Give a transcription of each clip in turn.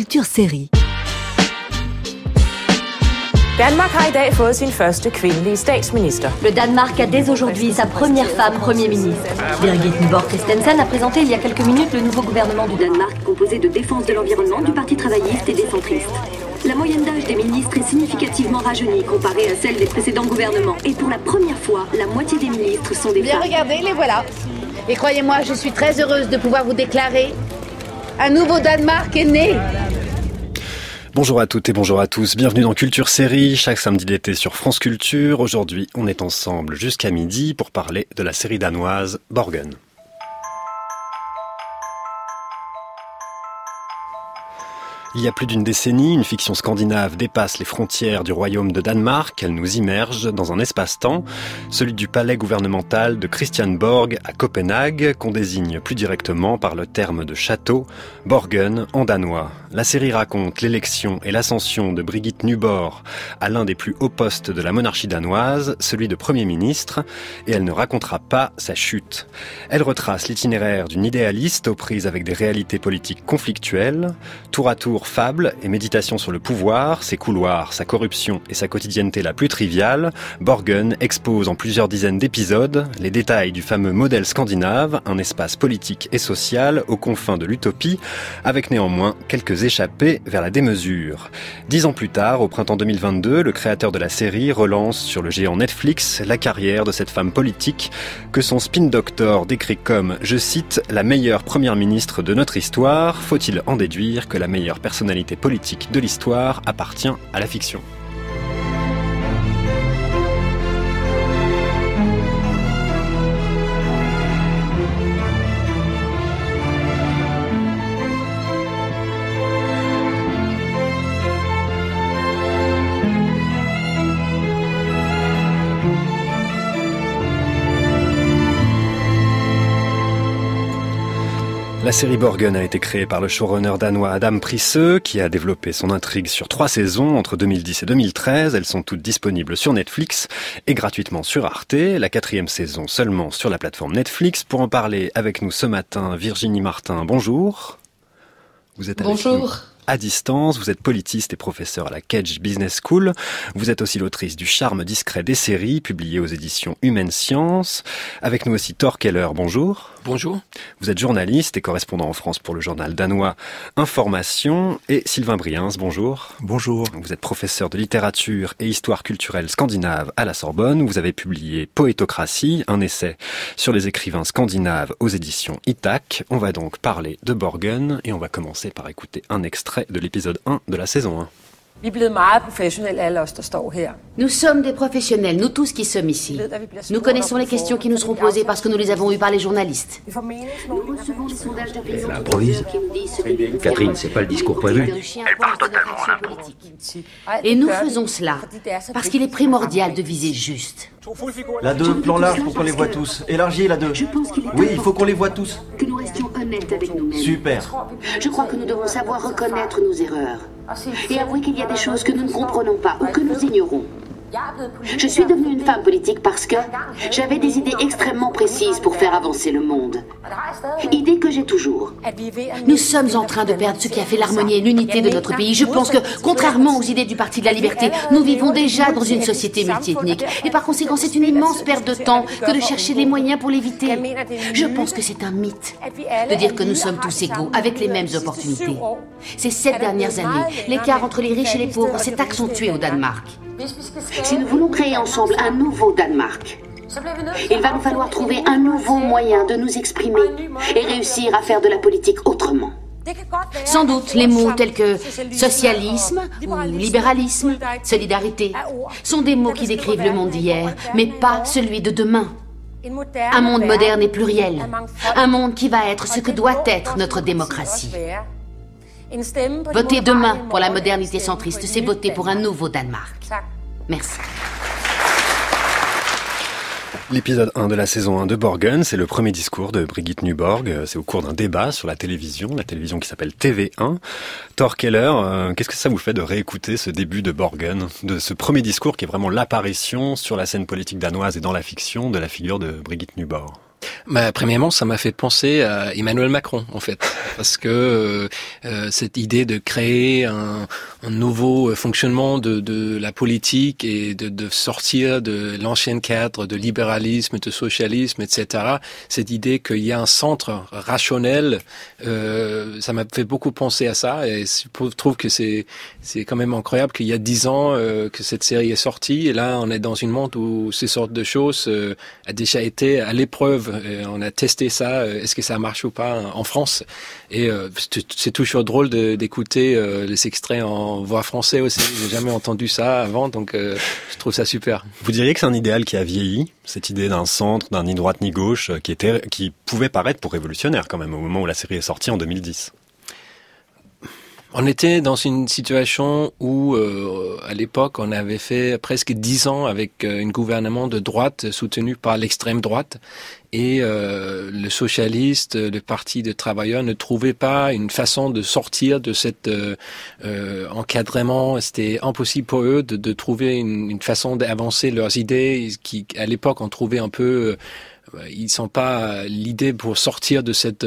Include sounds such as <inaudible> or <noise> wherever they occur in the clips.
Culture Série. Danmark har i dag fået sin første kvindelige statsminister. Le Danemark a dès aujourd'hui sa première femme Premier ministre. Birgit Nyborg Christensen a présenté il y a quelques minutes le nouveau gouvernement du Danemark, composé de défense de l'environnement, du Parti travailliste et des centristes. La moyenne d'âge des ministres est significativement rajeunie comparée à celle des précédents gouvernements. Et pour la première fois, la moitié des ministres sont des Bien femmes. regardez, les voilà. Et croyez-moi, je suis très heureuse de pouvoir vous déclarer un nouveau Danemark est né. Bonjour à toutes et bonjour à tous, bienvenue dans Culture Série, chaque samedi d'été sur France Culture. Aujourd'hui, on est ensemble jusqu'à midi pour parler de la série danoise Borgen. Il y a plus d'une décennie, une fiction scandinave dépasse les frontières du royaume de Danemark. Elle nous immerge dans un espace-temps, celui du palais gouvernemental de Christianborg à Copenhague, qu'on désigne plus directement par le terme de château, Borgen en danois. La série raconte l'élection et l'ascension de Brigitte Nyborg à l'un des plus hauts postes de la monarchie danoise, celui de Premier ministre, et elle ne racontera pas sa chute. Elle retrace l'itinéraire d'une idéaliste aux prises avec des réalités politiques conflictuelles, tour à tour fable et méditation sur le pouvoir, ses couloirs, sa corruption et sa quotidienneté la plus triviale, Borgen expose en plusieurs dizaines d'épisodes les détails du fameux modèle scandinave, un espace politique et social aux confins de l'utopie, avec néanmoins quelques échappées vers la démesure. Dix ans plus tard, au printemps 2022, le créateur de la série relance sur le géant Netflix la carrière de cette femme politique que son spin doctor décrit comme, je cite, la meilleure première ministre de notre histoire. Faut-il en déduire que la meilleure personnalité politique de l'histoire appartient à la fiction? La série Borgen a été créée par le showrunner danois Adam Prisseux, qui a développé son intrigue sur trois saisons entre 2010 et 2013. Elles sont toutes disponibles sur Netflix et gratuitement sur Arte. La quatrième saison seulement sur la plateforme Netflix. Pour en parler avec nous ce matin, Virginie Martin, bonjour. Vous êtes avec Bonjour. nous à distance. Vous êtes politiste et professeur à la Cage Business School. Vous êtes aussi l'autrice du Charme discret des séries, publié aux éditions Humaine Science. Avec nous aussi Thor Keller, bonjour. Bonjour. Vous êtes journaliste et correspondant en France pour le journal danois Information. Et Sylvain Briens, bonjour. Bonjour. Vous êtes professeur de littérature et histoire culturelle scandinave à la Sorbonne. Vous avez publié Poétocratie, un essai sur les écrivains scandinaves aux éditions Itac. On va donc parler de Borgen et on va commencer par écouter un extrait de l'épisode 1 de la saison 1. Vi er blevet meget professionelle, alle os, der står her. Nous sommes des professionnels, nous tous qui sommes ici. Nous connaissons les questions qui nous seront posées parce que nous les avons eues par les journalistes. Nous recevons des sondages d'opinion Elle improvise. qui nous disent ce que Catherine, c'est pas le discours prévu. Elle part totalement Et nous faisons cela parce qu'il est primordial de viser juste. La 2, plan large pour qu'on les voit tous. Élargi la 2. Je pense qu'il est Oui, il faut qu'on les voit tous. que nous restions honnêtes avec nous-mêmes. Super. Je crois que nous devons savoir reconnaître nos erreurs et avouer qu'il y a des choses que nous ne comprenons pas ou que nous ignorons. Je suis devenue une femme politique parce que j'avais des idées extrêmement précises pour faire avancer le monde. Idées que j'ai toujours. Nous sommes en train de perdre ce qui a fait l'harmonie et l'unité de notre pays. Je pense que, contrairement aux idées du Parti de la Liberté, nous vivons déjà dans une société multiethnique. Et par conséquent, c'est une immense perte de temps que de chercher les moyens pour l'éviter. Je pense que c'est un mythe de dire que nous sommes tous égaux, avec les mêmes opportunités. Ces sept dernières années, l'écart entre les riches et les pauvres s'est accentué au Danemark. Si nous voulons créer ensemble un nouveau Danemark, il va nous falloir trouver un nouveau moyen de nous exprimer et réussir à faire de la politique autrement. Sans doute, les mots tels que socialisme ou libéralisme, solidarité, sont des mots qui décrivent le monde d'hier, mais pas celui de demain. Un monde moderne et pluriel. Un monde qui va être ce que doit être notre démocratie. Voter demain pour la modernité centriste, c'est voter pour un nouveau Danemark. Merci. L'épisode 1 de la saison 1 de Borgen, c'est le premier discours de Brigitte Nyborg. Euh, C'est au cours d'un débat sur la télévision, la télévision qui s'appelle TV1. Thor Keller, euh, qu'est-ce que ça vous fait de réécouter ce début de Borgen, de ce premier discours qui est vraiment l'apparition sur la scène politique danoise et dans la fiction de la figure de Brigitte Nyborg? Bah, premièrement, ça m'a fait penser à Emmanuel Macron, en fait, parce que euh, euh, cette idée de créer un, un nouveau fonctionnement de, de, la politique et de, de sortir de l'ancien cadre de libéralisme, de socialisme, etc. Cette idée qu'il y a un centre rationnel, euh, ça m'a fait beaucoup penser à ça, et je trouve que c'est c'est quand même incroyable qu'il y a dix ans euh, que cette série est sortie, et là on est dans une monde où ces sortes de choses euh, a déjà été à l'épreuve on a testé ça. Euh, est-ce que ça marche ou pas en France Et euh, c'est toujours drôle d'écouter euh, les extraits en voix français aussi. J'ai jamais entendu ça avant, donc je trouve ça super. Vous diriez que c'est un idéal qui a vieilli, cette idée d'un centre, d'un ni droite ni gauche, qui était, qui pouvait paraître pour révolutionnaire quand même au moment où la série est sortie en 2010. On était dans une situation où, euh, à l'époque, on avait fait presque dix ans avec euh, un gouvernement de droite soutenu par l'extrême droite, et euh, le socialiste, le parti des travailleurs, ne trouvait pas une façon de sortir de cet encadrement. C'était impossible pour eux de, de trouver une, une façon d'avancer leurs idées, qui, à l'époque, on trouvait un peu, ils sont pas l'idée pour sortir de cette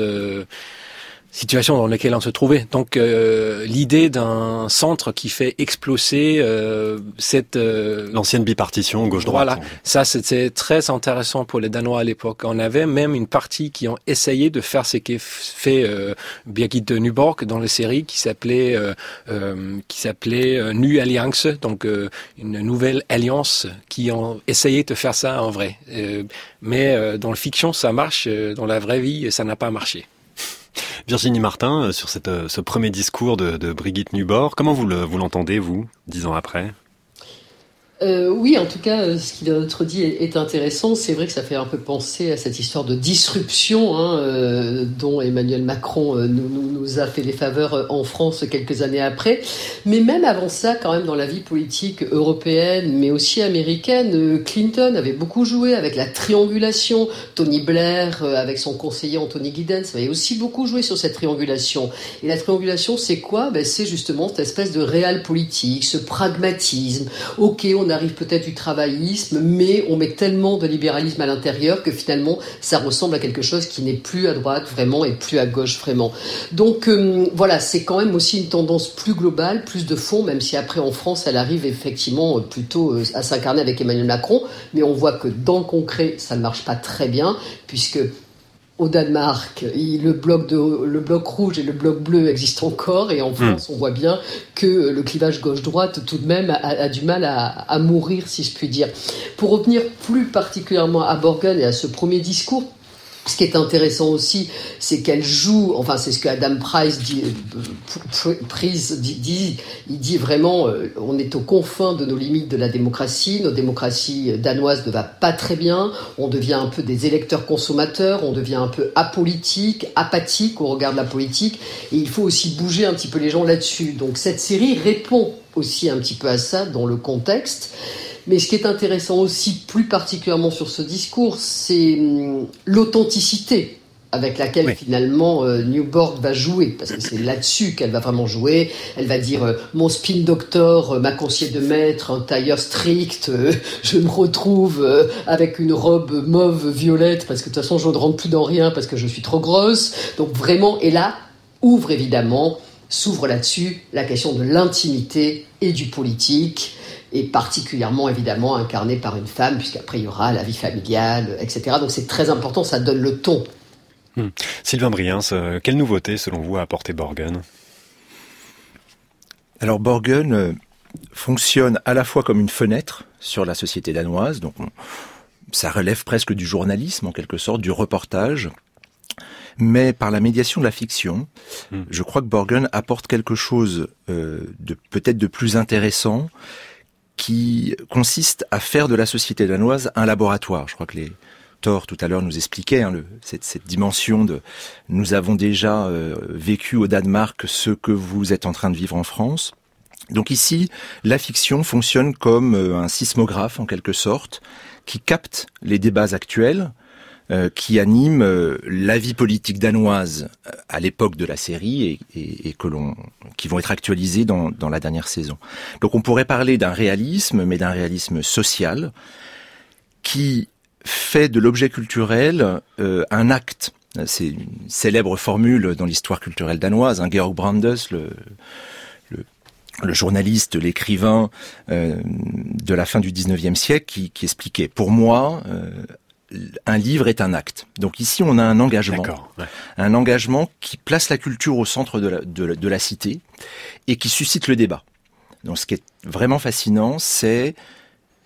situation dans laquelle on se trouvait. Donc euh, l'idée d'un centre qui fait exploser euh, cette euh, l'ancienne bipartition gauche-droite. Voilà, ça c'était très intéressant pour les Danois à l'époque. On avait même une partie qui ont essayé de faire ce qu'est fait euh, Birgit de Nuborg dans la série qui s'appelait qui s'appelait Nu Alliance, donc une nouvelle alliance qui ont essayé de faire ça en vrai. mais dans la fiction ça marche, dans la vraie vie ça n'a pas marché. Virginie Martin, euh, sur euh, ce premier discours de, de Brigitte Nubor, comment vous l'entendez, vous, dix ans après? Euh, oui, en tout cas, euh, ce qu'il a autre dit est, intéressant. C'est vrai que ça fait un peu penser à cette histoire de disruption hein, euh, dont Emmanuel Macron nous, a fait les faveurs en France quelques années après. Mais même avant ça, quand même, dans la vie politique européenne, mais aussi américaine, Clinton avait beaucoup joué avec la triangulation. Tony Blair, avec son conseiller Anthony Giddens, avait aussi beaucoup joué sur cette triangulation. Et la triangulation, c'est quoi? Ben, C'est justement cette espèce de réel politique, ce pragmatisme. Ok, on a arrive peut-être du travaillisme, mais on met tellement de libéralisme à l'intérieur que finalement ça ressemble à quelque chose qui n'est plus à droite vraiment et plus à gauche vraiment. Donc euh, voilà, c'est quand même aussi une tendance plus globale, plus de fond, même si après en France elle arrive effectivement plutôt euh, à s'incarner avec Emmanuel Macron, mais on voit que dans le concret ça ne marche pas très bien puisque au Danemark, le bloc, de, le bloc rouge et le bloc bleu existent encore, et en hmm. France, on voit bien que le clivage gauche-droite, tout de même, a, du mal à, à, mourir, si je puis dire. Pour revenir plus particulièrement à Borgen et à ce premier discours, ce qui est intéressant aussi, c'est qu'elle joue, enfin c'est ce que Adam Price dit, euh, dit, il dit vraiment, euh, on est aux confins de nos limites de la démocratie, nos démocraties danoises ne va pas très bien, on devient un peu des électeurs consommateurs, on devient un peu apolitique, apathique au regard de la politique, et il faut aussi bouger un petit peu les gens là-dessus. Donc cette série répond aussi un petit peu à ça dans le contexte. Mais ce qui est intéressant aussi, plus particulièrement sur ce discours, c'est hum, l'authenticité avec laquelle finalement euh, Newborg va jouer, parce que c'est là-dessus qu'elle va vraiment jouer. Elle va dire euh, mon spin doctor euh, m'a conseillé de mettre un tailleur strict, <laughs> je me retrouve avec une robe mauve violette parce que de toute façon je ne rentre plus dans rien parce que je suis trop grosse. Donc vraiment, et là ouvre évidemment, s'ouvre là-dessus la question de l'intimité et du politique et particulièrement évidemment incarné par une femme, puisqu'après il y aura la vie familiale, etc. Donc c'est très important, ça donne le ton. Hmm. Sylvain Briens, euh, quelle nouveauté selon vous a apporté Borgen? Alors Borgen euh, fonctionne à la fois comme une fenêtre sur la société danoise, donc ça relève presque du journalisme en quelque sorte, du reportage, mais par la médiation de la fiction, hmm. je crois que Borgen apporte quelque chose euh, de peut-être de plus intéressant qui consiste à faire de la société danoise un laboratoire. Je crois que les Thor tout à l'heure nous expliquait hein, le, cette, cette, dimension de nous avons déjà euh, vécu au Danemark ce que vous êtes en train de vivre en France. Donc ici, la fiction fonctionne comme euh, un sismographe en quelque sorte, qui capte les débats actuels, euh, qui anime euh, la vie politique danoise euh, à l'époque de la série et, que l'on qui vont être actualisés dans, dans la dernière saison. Donc on pourrait parler d'un réalisme, mais d'un réalisme social qui fait de l'objet culturel un acte. C'est une célèbre formule dans l'histoire culturelle danoise. Hein, Georg Brandes, le, le journaliste, l'écrivain de la fin du 19e siècle qui, expliquait, pour moi, un livre est un acte. Donc ici, on a un engagement, un engagement qui place la culture au centre de la, de, la, cité et qui suscite le débat. Donc ce qui est vraiment fascinant, c'est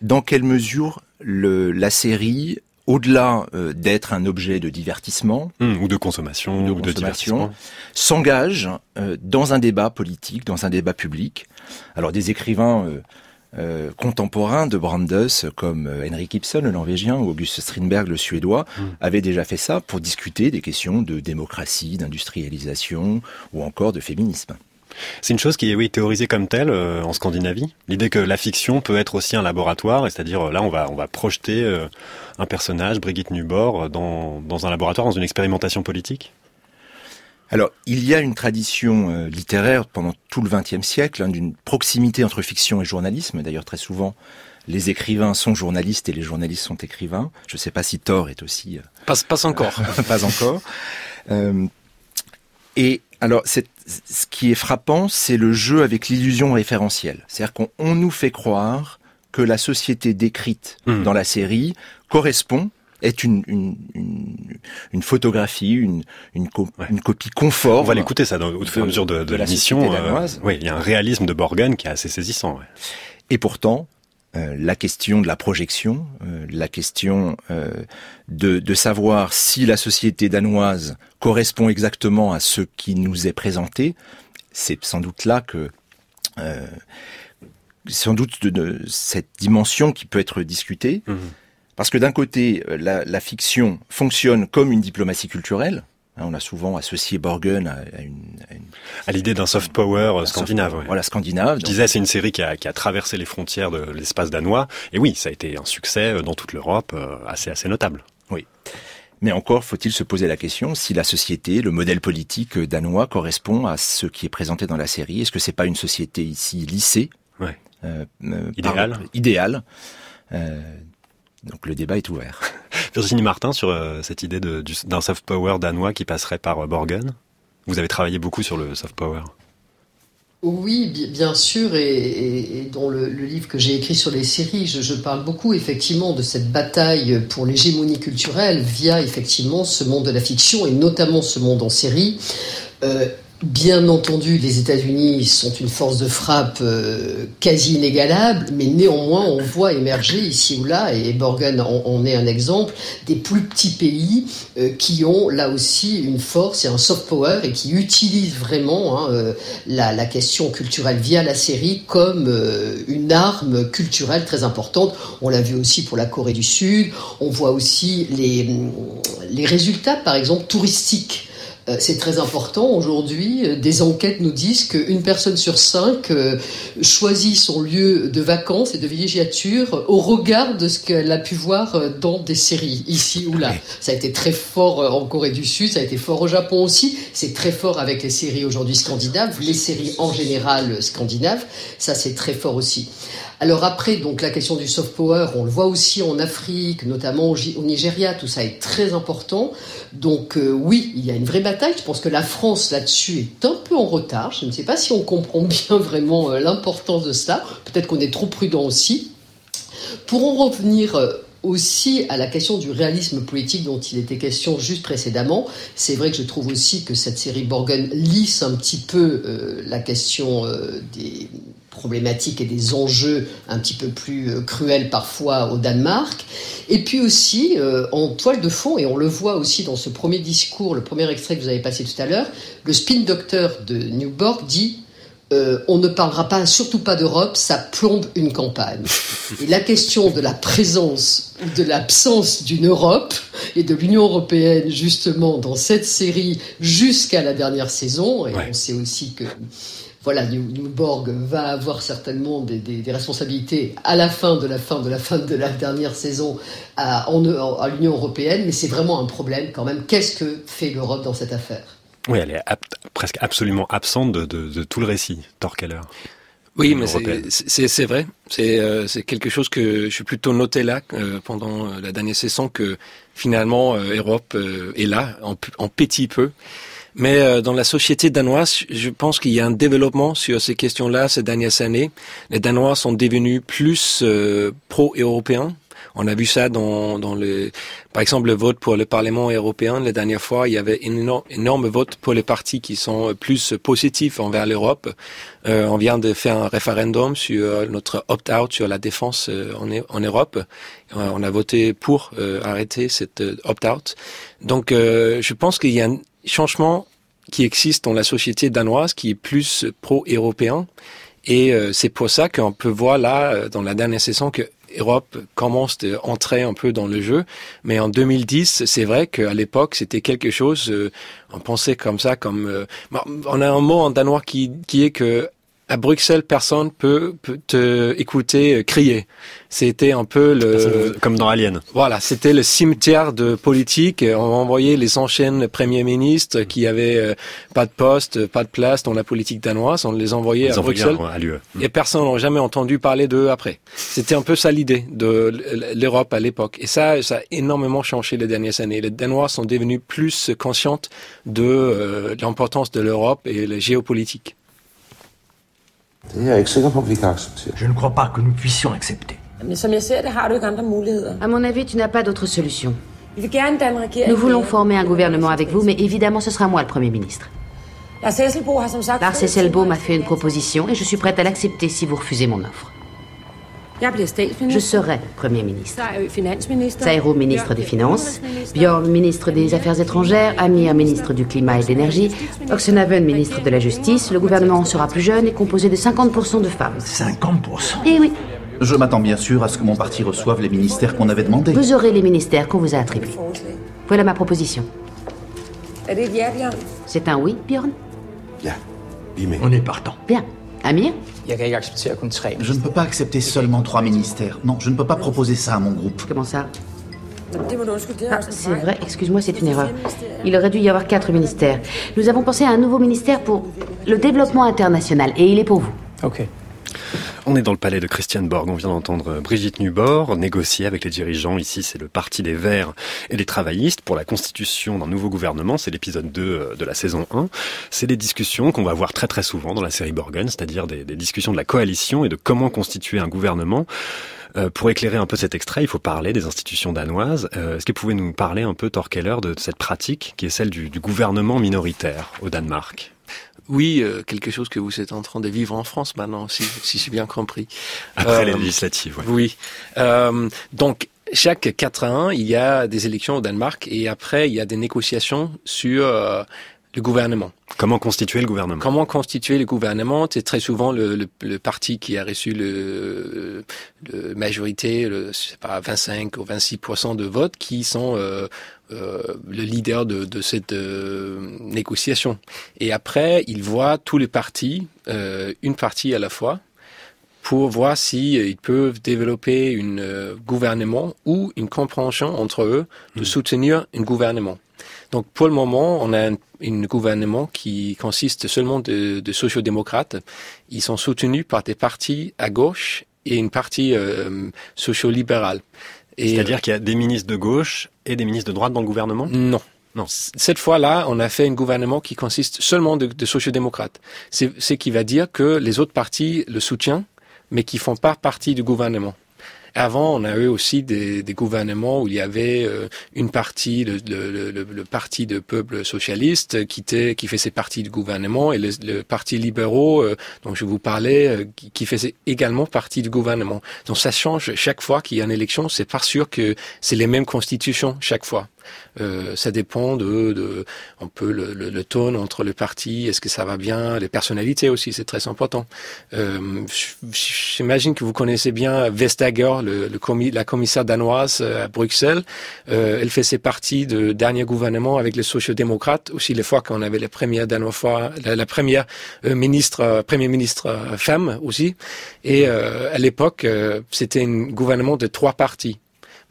dans quelle mesure le, la série au-delà euh, d'être un objet de divertissement mmh, ou de consommation, ou de, divertissement, s'engage euh, dans un débat politique, dans un débat public. Alors des écrivains euh, contemporains de Brandes comme Henrik Ibsen, le norvégien, ou August Strindberg, le suédois, mmh. avaient déjà fait ça pour discuter des questions de démocratie, d'industrialisation ou encore de féminisme. C'est une chose qui est oui théorisée comme telle euh, en Scandinavie. L'idée que la fiction peut être aussi un laboratoire, c'est-à-dire euh, là on va on va projeter euh, un personnage, Brigitte Nubor, dans dans un laboratoire, dans une expérimentation politique. Alors, il y a une tradition littéraire pendant tout le XXe siècle hein, d'une proximité entre fiction et journalisme. D'ailleurs, très souvent, les écrivains sont journalistes et les journalistes sont écrivains. Je ne sais pas si Thor est aussi. Pas, pas encore. <laughs> pas encore. et alors, ce qui est frappant, c'est le jeu avec l'illusion référentielle. C'est-à-dire qu'on nous fait croire que la société décrite hmm. dans la série correspond est une, une, photographie, une, une, copie conforme. On va l'écouter ça au fur et à mesure de, de, l'émission. Euh, oui, il y a un réalisme de Borgen qui est assez saisissant. Et pourtant, euh, la question de la projection, euh, la question euh, de, de, savoir si la société danoise correspond exactement à ce qui nous est présenté, c'est sans doute là que sans doute de, cette dimension qui peut être discutée, mmh. Parce que d'un côté, la, la, fiction fonctionne comme une diplomatie culturelle, Hein, on a souvent associé Borgen à, une, à, l'idée d'un soft power euh, scandinave. Voilà, scandinave. Je disais, c'est une série qui a, qui a, traversé les frontières de l'espace danois. Et oui, ça a été un succès euh, dans toute l'Europe, euh, assez, assez notable. Oui. Mais encore faut-il se poser la question si la société, le modèle politique danois correspond à ce qui est présenté dans la série. Est-ce que c'est pas une société ici lissée, ouais. idéale, idéale donc le débat est ouvert. <laughs> Virginie Martin, sur euh, cette idée d'un soft power danois qui passerait par euh, Borgen Vous avez travaillé beaucoup sur le soft power. Oui, bien sûr, et, dans le, livre que j'ai écrit sur les séries, je, parle beaucoup effectivement de cette bataille pour l'hégémonie culturelle via effectivement ce monde de la fiction et notamment ce monde en série. Euh, Bien entendu, les États-Unis sont une force de frappe euh, quasi inégalable, mais néanmoins, on voit émerger ici ou là, et Borgen en, est un exemple, des plus petits pays euh, qui ont là aussi une force et un soft power et qui utilisent vraiment hein, euh, la, question culturelle via la série comme une arme culturelle très importante. On l'a vu aussi pour la Corée du Sud, on voit aussi les, résultats, par exemple, touristiques c'est très important. Aujourd'hui, euh, des enquêtes nous disent qu'une personne sur cinq euh, choisit son lieu de vacances et de villégiature au regard de ce qu'elle a pu voir dans des séries, ici ou là. Ça a été très fort en Corée du Sud, ça a été fort au Japon aussi. C'est très fort avec les séries aujourd'hui scandinaves, les séries en général scandinaves. Ça, c'est très fort aussi. Alors après, donc la question du soft power, on le voit aussi en Afrique, notamment au, Nigeria, tout ça est très important. Donc euh, oui, il y a une vraie bataille. Je pense que la France là-dessus est un peu en retard. Je ne sais pas si on comprend <laughs> bien vraiment euh, l'importance de cela. Peut-être qu'on est trop prudent aussi. Pour en revenir euh, aussi à la question du réalisme politique dont il était question juste précédemment. C'est vrai que je trouve aussi que cette série Borgen lisse un petit peu la question des, problématiques et des enjeux un petit peu plus euh, cruels parfois au Danemark. Et puis aussi, euh, en toile de fond, et on le voit aussi dans ce premier discours, le premier extrait que vous avez passé tout à l'heure, le spin doctor de Newborg dit euh, on ne parlera pas, surtout pas d'Europe, ça plombe une campagne. <laughs> Et la question de la présence ou de l'absence d'une Europe et de l'Union européenne, justement, dans cette série jusqu'à la dernière saison, et on sait aussi que voilà, Newborg va avoir certainement des, responsabilités à la fin de la fin de la fin de la dernière saison à, l'Union européenne, mais c'est vraiment un problème quand même. Qu'est-ce que fait l'Europe dans cette affaire? Oui, elle est presque absolument absente de, tout le récit, Torkeller. Oui, mais c'est vrai. C'est c'est quelque chose que je suis plutôt noté là pendant la dernière session que finalement Europe est là en, en petit peu. Mais dans la société danoise, je pense qu'il y a un développement sur ces questions-là ces dernières années. Les Danois sont devenus plus pro-européens on a vu ça dans, dans le, par exemple, le vote pour le Parlement européen. La dernière fois, il y avait un énorme, vote pour les partis qui sont plus positifs envers l'Europe. Euh, on vient de faire un référendum sur notre opt-out sur la défense euh, en, Europe. Euh, on a voté pour arrêter cette opt-out. Donc, je pense qu'il y a un changement qui existe dans la société danoise qui est plus pro-européen. Et c'est pour ça qu'on peut voir là, dans la dernière session, que Europe commence à entrer un peu dans le jeu. Mais en 2010, c'est vrai qu'à l'époque, c'était quelque chose, euh, on pensait comme ça, comme... Euh, on a un mot en danois qui, qui est que à Bruxelles, personne peut, peut te écouter euh, crier. C'était un peu le comme dans Alien. Voilà, c'était le cimetière de politique. On envoyait les anciennes premiers ministres qui avaient euh, pas de poste, pas de place dans la politique danoise. On les envoyait à Bruxelles à et personne n'a jamais entendu parler d'eux après. C'était un peu ça l'idée de l'Europe à l'époque. Et ça, ça a énormément changé les dernières années. Les Danois sont devenus plus conscients de euh, l'importance de l'Europe et la géopolitique. Je ne crois pas que nous puissions accepter. À mon avis, tu n'as pas d'autre solution. Nous voulons former un gouvernement avec vous, mais évidemment, ce sera moi le Premier ministre. Lars Hesselbo m'a fait une proposition et je suis prête à l'accepter si vous refusez mon offre. Je serai Premier ministre. Sairo, ministre des Finances. Bjorn, ministre des Affaires étrangères. Amir, ministre du Climat et de l'Énergie. Oxenhaven, ministre de la Justice. Le gouvernement sera plus jeune et composé de 50% de femmes. 50% Eh oui. Je m'attends bien sûr à ce que mon parti reçoive les ministères qu'on avait demandés. Vous aurez les ministères qu'on vous a attribués. Voilà ma proposition. C'est un oui, Bjorn On est partant. Bien. Amir Je ne peux pas accepter seulement trois ministères. Non, je ne peux pas proposer ça à mon groupe. Comment ça ah, c'est vrai, excuse-moi, c'est une erreur. Il aurait dû y avoir quatre ministères. Nous avons pensé à un nouveau ministère pour le développement international, et il est pour vous. Ok. On est dans le palais de Christian Borg. On vient d'entendre Brigitte Nubor négocier avec les dirigeants. Ici, c'est le Parti des Verts et des Travaillistes pour la constitution d'un nouveau gouvernement. C'est l'épisode 2 euh, de la saison 1. C'est des discussions qu'on va voir très très souvent dans la série Borgen, c'est-à-dire des, discussions de la coalition et de comment constituer un gouvernement. Euh, pour éclairer un peu cet extrait, il faut parler des institutions danoises. Euh, est-ce que vous pouvez nous parler un peu, Torkeller, de cette pratique qui est celle du gouvernement minoritaire au Danemark? Oui, euh, quelque chose que vous êtes en train de vivre en France maintenant, si, si j'ai bien compris. Après les euh, législatives, oui. Euh, donc, chaque 4 ans, il y a des élections au Danemark et après, il y a des négociations sur le gouvernement. Comment constituer le gouvernement? Comment constituer le gouvernement? C'est très souvent le, le, parti qui a reçu le, le majorité, le, pas, 25 ou 26 de votes, qui sont euh, euh, le leader de, de cette euh, négociation. Et après, il voit tous les partis, euh, une partie à la fois, pour voir si ils peuvent développer un gouvernement ou une compréhension entre eux de hmm. soutenir un gouvernement. Donc pour le moment, on a un, gouvernement qui consiste seulement de, de sociodémocrates. Ils sont soutenus par des partis à gauche et une partie euh, socio-libérale. C'est-à-dire qu'il y a des ministres de gauche et des ministres de droite dans le gouvernement? Non. Non. Cette fois-là, on a fait un gouvernement qui consiste seulement de, de sociodémocrates. C'est ce qui va dire que les autres partis le soutiennent, mais qui font pas partie du gouvernement. Avant, on a eu aussi des, gouvernements où il y avait euh, une partie, le, parti de peuple socialiste qui, était, qui faisait partie du gouvernement et le, parti libéraux euh, dont je vous parlais euh, qui, qui, faisait également partie du gouvernement. Donc ça change chaque fois qu'il y a une élection. C'est pas sûr que c'est les mêmes constitutions chaque fois. Euh, ça dépend de, de un peu le, le, tone entre les partis, est-ce que ça va bien, les personnalités aussi, c'est très important. Euh, J'imagine que vous connaissez bien Vestager, la commissaire danoise euh, à Bruxelles. Elle faisait partie du dernier gouvernement avec les sociodémocrates, aussi les fois qu'on avait la la, première ministre, premier ministre femme aussi. Et à l'époque, c'était un gouvernement de trois partis.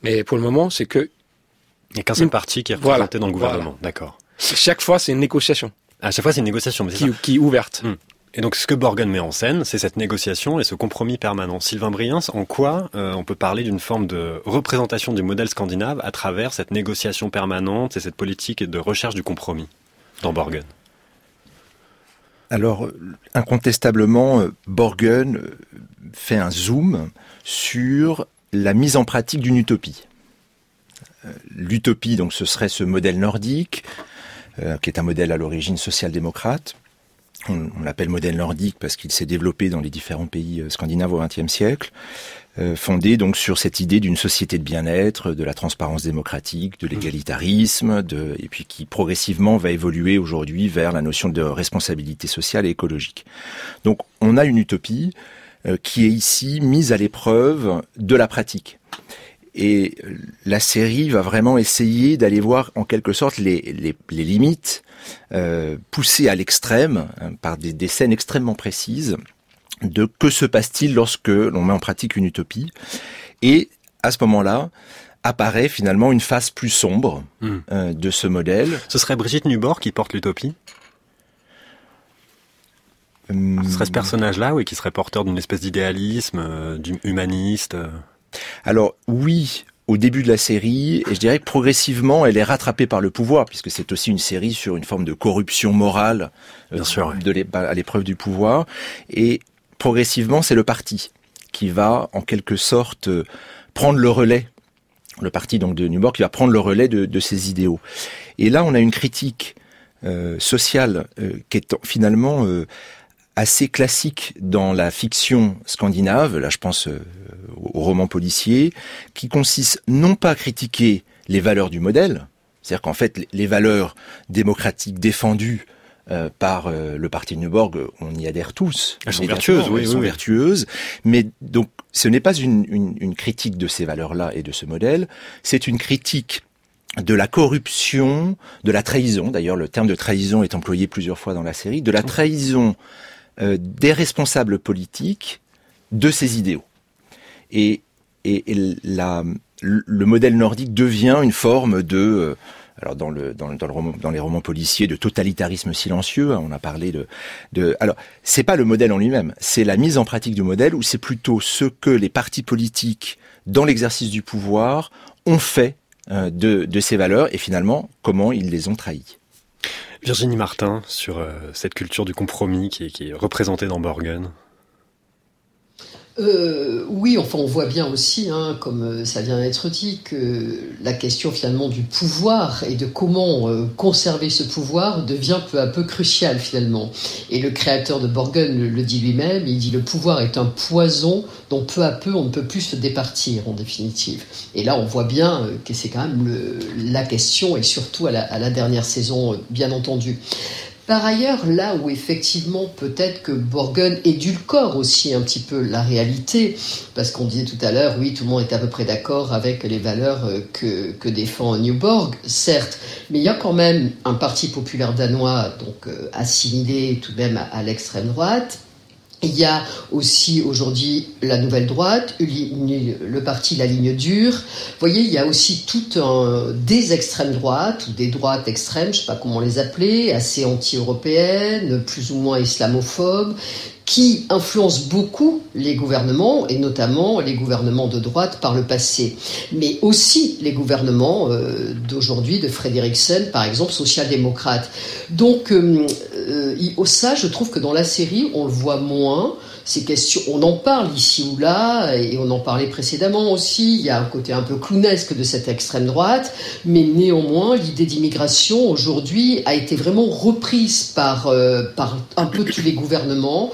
Mais pour le moment, c'est que il n'y a qu'un seul parti qui est représenté voilà, dans le gouvernement, d'accord. Chaque fois, c'est une négociation. À chaque fois, c'est une négociation, mais qui, qui est ouverte. Hmm. Et donc ce que Borgen met en scène, c'est cette négociation et ce compromis permanent. Sylvain Briens, en quoi euh, on peut parler d'une forme de représentation du modèle scandinave à travers cette négociation permanente et cette politique de recherche du compromis dans Borgen? Alors, incontestablement, Borgen fait un zoom sur la mise en pratique d'une utopie. Euh, l'utopie, donc, ce serait ce modèle nordique, euh, qui est un modèle à l'origine social-démocrate, on, l'appelle modèle nordique parce qu'il s'est développé dans les différents pays euh, scandinaves au XXe siècle, fondé donc sur cette idée d'une société de bien-être, de la transparence démocratique, de l'égalitarisme, et puis qui progressivement va évoluer aujourd'hui vers la notion de responsabilité sociale et écologique. Donc on a une utopie qui est ici mise à l'épreuve de la pratique. Et la série va vraiment essayer d'aller voir en quelque sorte les, les, les limites euh, poussées à l'extrême hein, par des, des, scènes extrêmement précises de que se passe-t-il lorsque l'on met en pratique une utopie. Et à ce moment-là, apparaît finalement une face plus sombre hmm. euh, de ce modèle. Ce serait Brigitte Nubor qui porte l'utopie? Hum. Ce serait ce personnage-là, oui, qui serait porteur d'une espèce d'idéalisme, euh, humaniste. Alors oui, au début de la série, et je dirais que progressivement, elle est rattrapée par le pouvoir, puisque c'est aussi une série sur une forme de corruption morale euh, de à l'épreuve du pouvoir. Et progressivement, c'est le parti qui va, en quelque sorte, euh, prendre le relais. Le parti donc de Newborg qui va prendre le relais de, de ces idéaux. Et là, on a une critique euh, sociale qui est finalement assez classique dans la fiction scandinave, là je pense au roman policier, qui consiste non pas à critiquer les valeurs du modèle, c'est-à-dire qu'en fait les valeurs démocratiques défendues euh, par euh, le parti de Neuborg, on y adhère tous. Elles sont vertueuses, oui, elles sont oui. vertueuses. Mais donc, ce n'est pas une, une, une critique de ces valeurs-là et de ce modèle. C'est une critique de la corruption, de la trahison. D'ailleurs, le terme de trahison est employé plusieurs fois dans la série. De la trahison euh, des responsables politiques de ces idéaux. Et, le modèle nordique devient une forme de euh, alors dans les romans policiers de totalitarisme silencieux, hein, on a parlé de de alors c'est pas le modèle en lui-même, c'est la mise en pratique du modèle ou c'est plutôt ce que les partis politiques dans l'exercice du pouvoir ont fait euh, de ces valeurs et finalement comment ils les ont trahis. Virginie Martin sur euh, cette culture du compromis qui est, qui est représentée dans Borgen. Euh, oui, enfin, on voit bien aussi, hein, comme ça vient d'être dit, que la question finalement du pouvoir et de comment euh, conserver ce pouvoir devient peu à peu cruciale finalement. Et le créateur de Borgen le, dit lui-même, il dit le pouvoir est un poison dont peu à peu on ne peut plus se départir en définitive. Et là, on voit bien euh, que c'est quand même la question, et surtout à la, dernière saison, euh, bien entendu. Par ailleurs, là où effectivement peut-être que Borgen édulcore aussi un petit peu la réalité, parce qu'on disait tout à l'heure, oui, tout le monde est à peu près d'accord avec les valeurs que, que défend Newborg, certes, mais il y a quand même un parti populaire danois, donc euh, assimilé tout de même à l'extrême droite, il y a aussi aujourd'hui la nouvelle droite, le parti La Ligne Dure. Vous voyez, il y a aussi tout un, des extrêmes droites ou des droites extrêmes, je ne sais pas comment les appeler, assez anti-européennes, plus ou moins islamophobes, qui influencent beaucoup les gouvernements, et notamment les gouvernements de droite par le passé, mais aussi les gouvernements euh, d'aujourd'hui, de Frederiksen, par exemple, social-démocrate. Donc, euh, euh, ça, je trouve que dans la série, on le voit moins. Ces questions, on en parle ici ou là, et on en parlait précédemment aussi. Il y a un côté un peu clownesque de cette extrême droite, mais néanmoins, l'idée d'immigration aujourd'hui a été vraiment reprise par, euh, par un peu tous les gouvernements.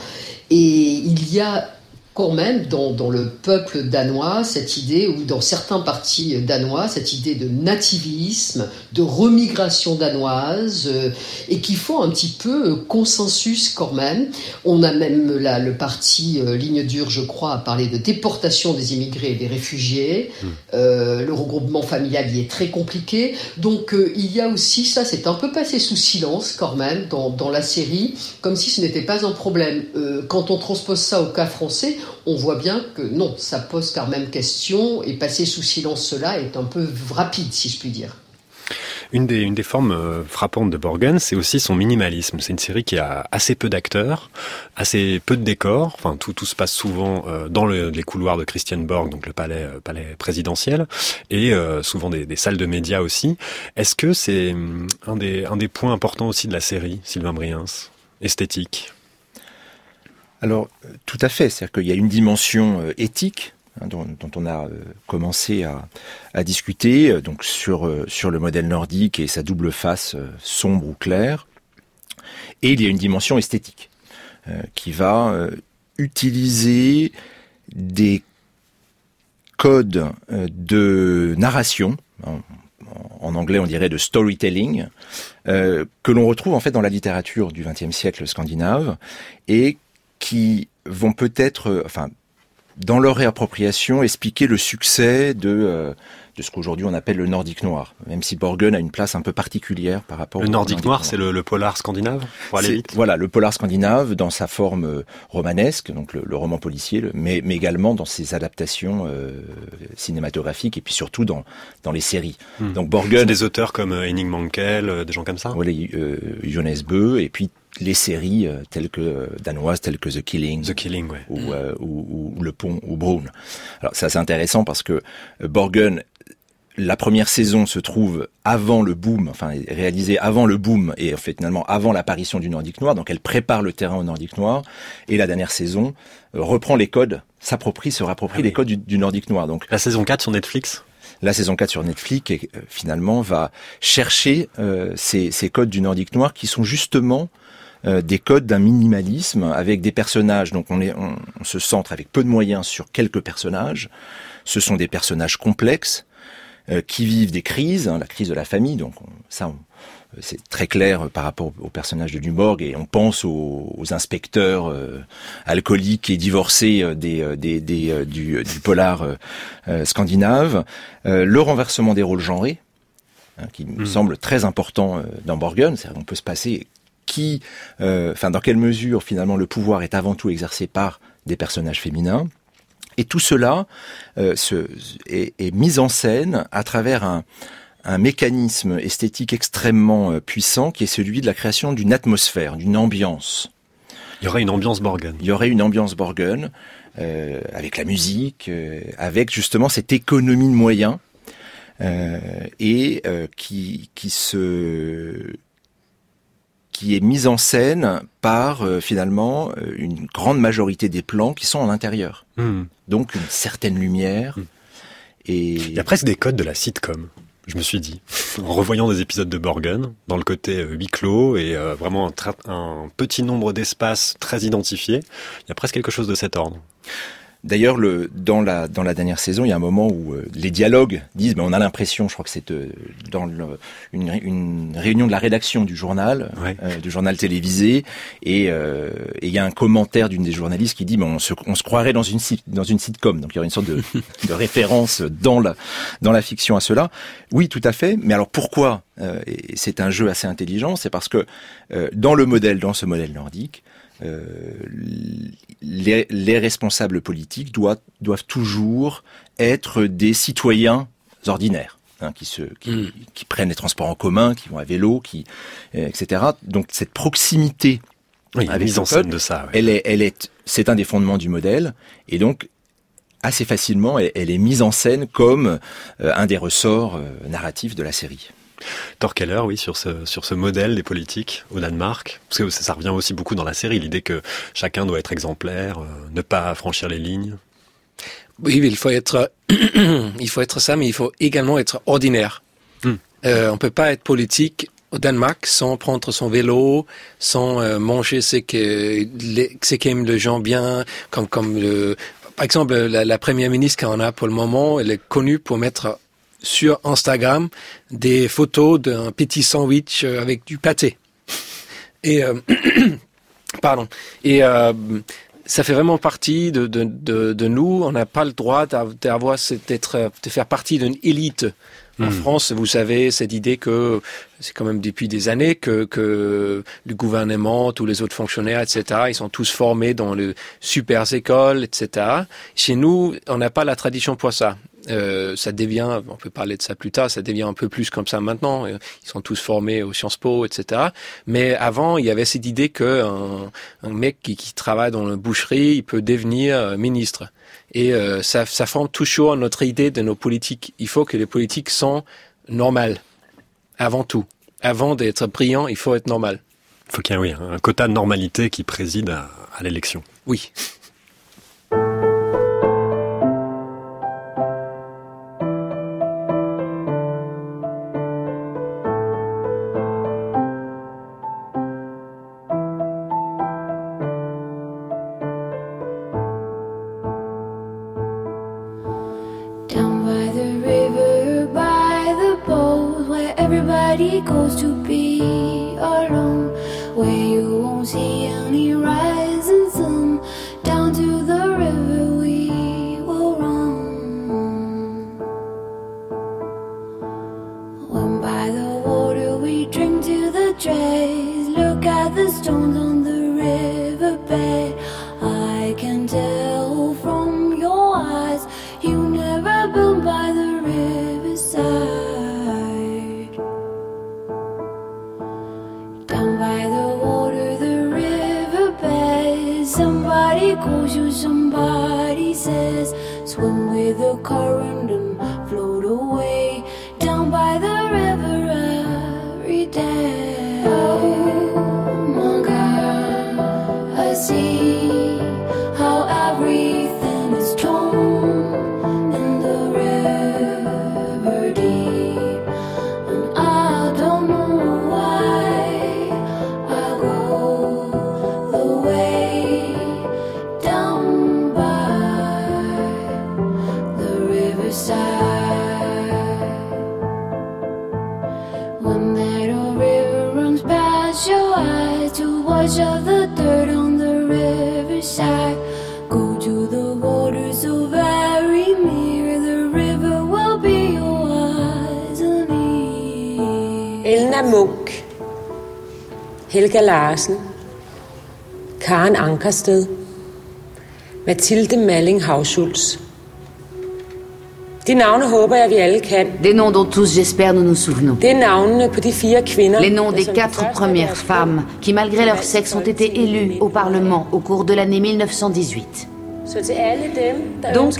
Et il y a quand même dans, dans, le peuple danois cette idée, ou dans certains partis danois, cette idée de nativisme, de remigration danoise, euh, et qui font un petit peu consensus quand même. On a même là, le parti euh, Ligne Dure, je crois, a parlé de déportation des immigrés et des réfugiés. Mmh. Euh, le regroupement familial y est très compliqué. Donc euh, il y a aussi ça, c'est un peu passé sous silence quand même dans, dans la série, comme si ce n'était pas un problème. Euh, quand on transpose ça au cas français, on voit bien que non, ça pose quand même question et passer sous silence cela est un peu rapide, si je puis dire. Une des, formes euh, frappantes de Borgen, c'est aussi son minimalisme. C'est une série qui a assez peu d'acteurs, assez peu de décors. Enfin, tout, se passe souvent euh, dans le, les couloirs de Christian Borg, donc le palais, euh, présidentiel, et souvent des, des, salles de médias aussi. Est-ce que c'est hum, un des, un des points importants aussi de la série, Sylvain Briens, esthétique? Alors, tout à fait. C'est-à-dire qu'il y a une dimension éthique Hein, dont, on a euh, commencé à, discuter, euh, donc sur, euh, sur le modèle nordique et sa double face sombre ou claire. Et il y a une dimension esthétique qui va utiliser des codes de narration, en, anglais on dirait de storytelling, que l'on retrouve en fait dans la littérature du XXe siècle scandinave et qui vont peut-être, enfin dans leur réappropriation, expliquer le succès de, euh, de ce qu'aujourd'hui on appelle le nordique noir, même si Borgen a une place un peu particulière par rapport le au nordique, noir. c'est le, polar scandinave pour aller vite. Voilà, le polar scandinave dans sa forme euh, romanesque, donc le, roman policier, mais, mais, également dans ses adaptations euh, cinématographiques et puis surtout dans, dans les séries. Hmm. Donc Borgen... Des auteurs comme Henning Mankell, des gens comme ça? Voilà, Jonas Bö, et puis les séries euh, telles que euh, danoises telles que The Killing, The Killing, ou, mm. euh, ou, ou, Le Pont ou Brune. Alors ça c'est intéressant parce que Borgen la première saison se trouve avant le boom, enfin réalisée avant le boom et en fait finalement avant l'apparition du Nordique Noir, donc elle prépare le terrain au Nordique Noir. Et la dernière saison reprend les codes, s'approprie, se rapproprie ah les codes du, Nordique Noir. Donc la saison 4 sur Netflix? La saison 4 sur Netflix et, finalement va chercher ces, ces, codes du Nordique Noir qui sont justement euh, des codes d'un minimalisme avec des personnages. Donc on, est, on, se centre avec peu de moyens sur quelques personnages. Ce sont des personnages complexes euh, qui vivent des crises, hein, la crise de la famille. Donc ça, c'est très clair par rapport au personnage de Duborg et on pense aux, inspecteurs euh, alcooliques et divorcés des, des, des du, du, polar scandinave. le renversement des rôles genrés, hein, qui me hmm. semble très important dans Borgen. On peut se passer qui, euh, enfin, dans quelle mesure finalement le pouvoir est avant tout exercé par des personnages féminins. Et tout cela euh, est, mis en scène à travers un, mécanisme esthétique extrêmement euh, puissant qui est celui de la création d'une atmosphère, d'une ambiance. Il y aurait une ambiance Borgen. Il y aurait une ambiance Borgen avec la musique, avec justement cette économie de moyens et qui, qui se qui est mise en scène par euh, finalement euh, une grande majorité des plans qui sont en intérieur. Hmm. Donc une certaine lumière. Hmm. Et... Il y a presque des codes de la sitcom, je me suis dit, <laughs> en revoyant des épisodes de Borgen, dans le côté euh, huis clos et vraiment un, un petit nombre d'espaces très identifiés, il y a presque quelque chose de cet ordre. D'ailleurs, le, dans, la, dans la dernière saison, il y a un moment où euh, les dialogues disent, mais on a l'impression, je crois que c'est euh, dans le, une, une, réunion de la rédaction du journal, euh, du journal télévisé, et, il y a un commentaire d'une des journalistes qui dit, mais on se, on se croirait dans une, dans une sitcom. Donc il y aurait une sorte de, <laughs> de référence dans la, dans la fiction à cela. Oui, tout à fait. Mais alors pourquoi et c'est un jeu assez intelligent, c'est parce que dans le modèle, dans ce modèle nordique, euh, les, responsables politiques doivent, doivent toujours être des citoyens ordinaires. Hein, qui, se, hmm. qui, prennent les transports en commun, qui vont à vélo, qui, euh, etc. Donc cette proximité avec mise en scène de ça, elle est, elle est, c'est un des fondements du modèle, et donc assez facilement, elle, est mise en scène comme euh, un des ressorts narratifs de la série. Torkeller, oui, sur ce, sur ce modèle des politiques au Danemark. Parce que ça, revient aussi beaucoup dans la série, l'idée que chacun doit être exemplaire, euh, ne pas franchir les lignes. Oui, il faut être, <clears throat> il faut être ça, mais il faut également être ordinaire. Hmm. Euh, on peut pas être politique au Danemark sans prendre son vélo, sans euh, manger ce que ce qu'aiment les gens bien, comme comme le, par exemple la, la première ministre qu'on a pour le moment, elle est connue pour mettre sur Instagram des photos d'un petit sandwich euh, avec du pâté. Et euh, <coughs> pardon. Et euh, ça fait vraiment partie de, de, de, de nous. On n'a pas le droit d'avoir d'être de faire partie d'une élite. En hmm. France, vous savez, cette idée que c'est quand même depuis des années que, que le gouvernement, tous les autres fonctionnaires, etc., ils sont tous formés dans les super écoles, etc. Chez nous, on n'a pas la tradition pour ça. Euh, ça devient, on peut parler de ça plus tard, ça devient un peu plus comme ça maintenant. Ils sont tous formés au Sciences Po, etc. Mais avant, il y avait cette idée que un, mec qui, qui, travaille dans la boucherie, il peut devenir euh, ministre. Et euh, ça, ça forme toujours notre idée de nos politiques. Il faut que les politiques sont normales, avant tout. Avant d'être brillant, il faut être normal. Il faut qu'il y ait oui, un quota de normalité qui préside à, à l'élection. Oui. the current Helga Larsen, Karen Ankersted, Mathilde Malling Havschultz. De navne håber jeg, vi alle kan. Des noms dont tous, j'espère, nous nous souvenons. Det er navnene på de fire kvinder. Les noms des quatre premières femmes qui, malgré leur sexe, ont été élues au Parlement au cours de l'année 1918. Donc,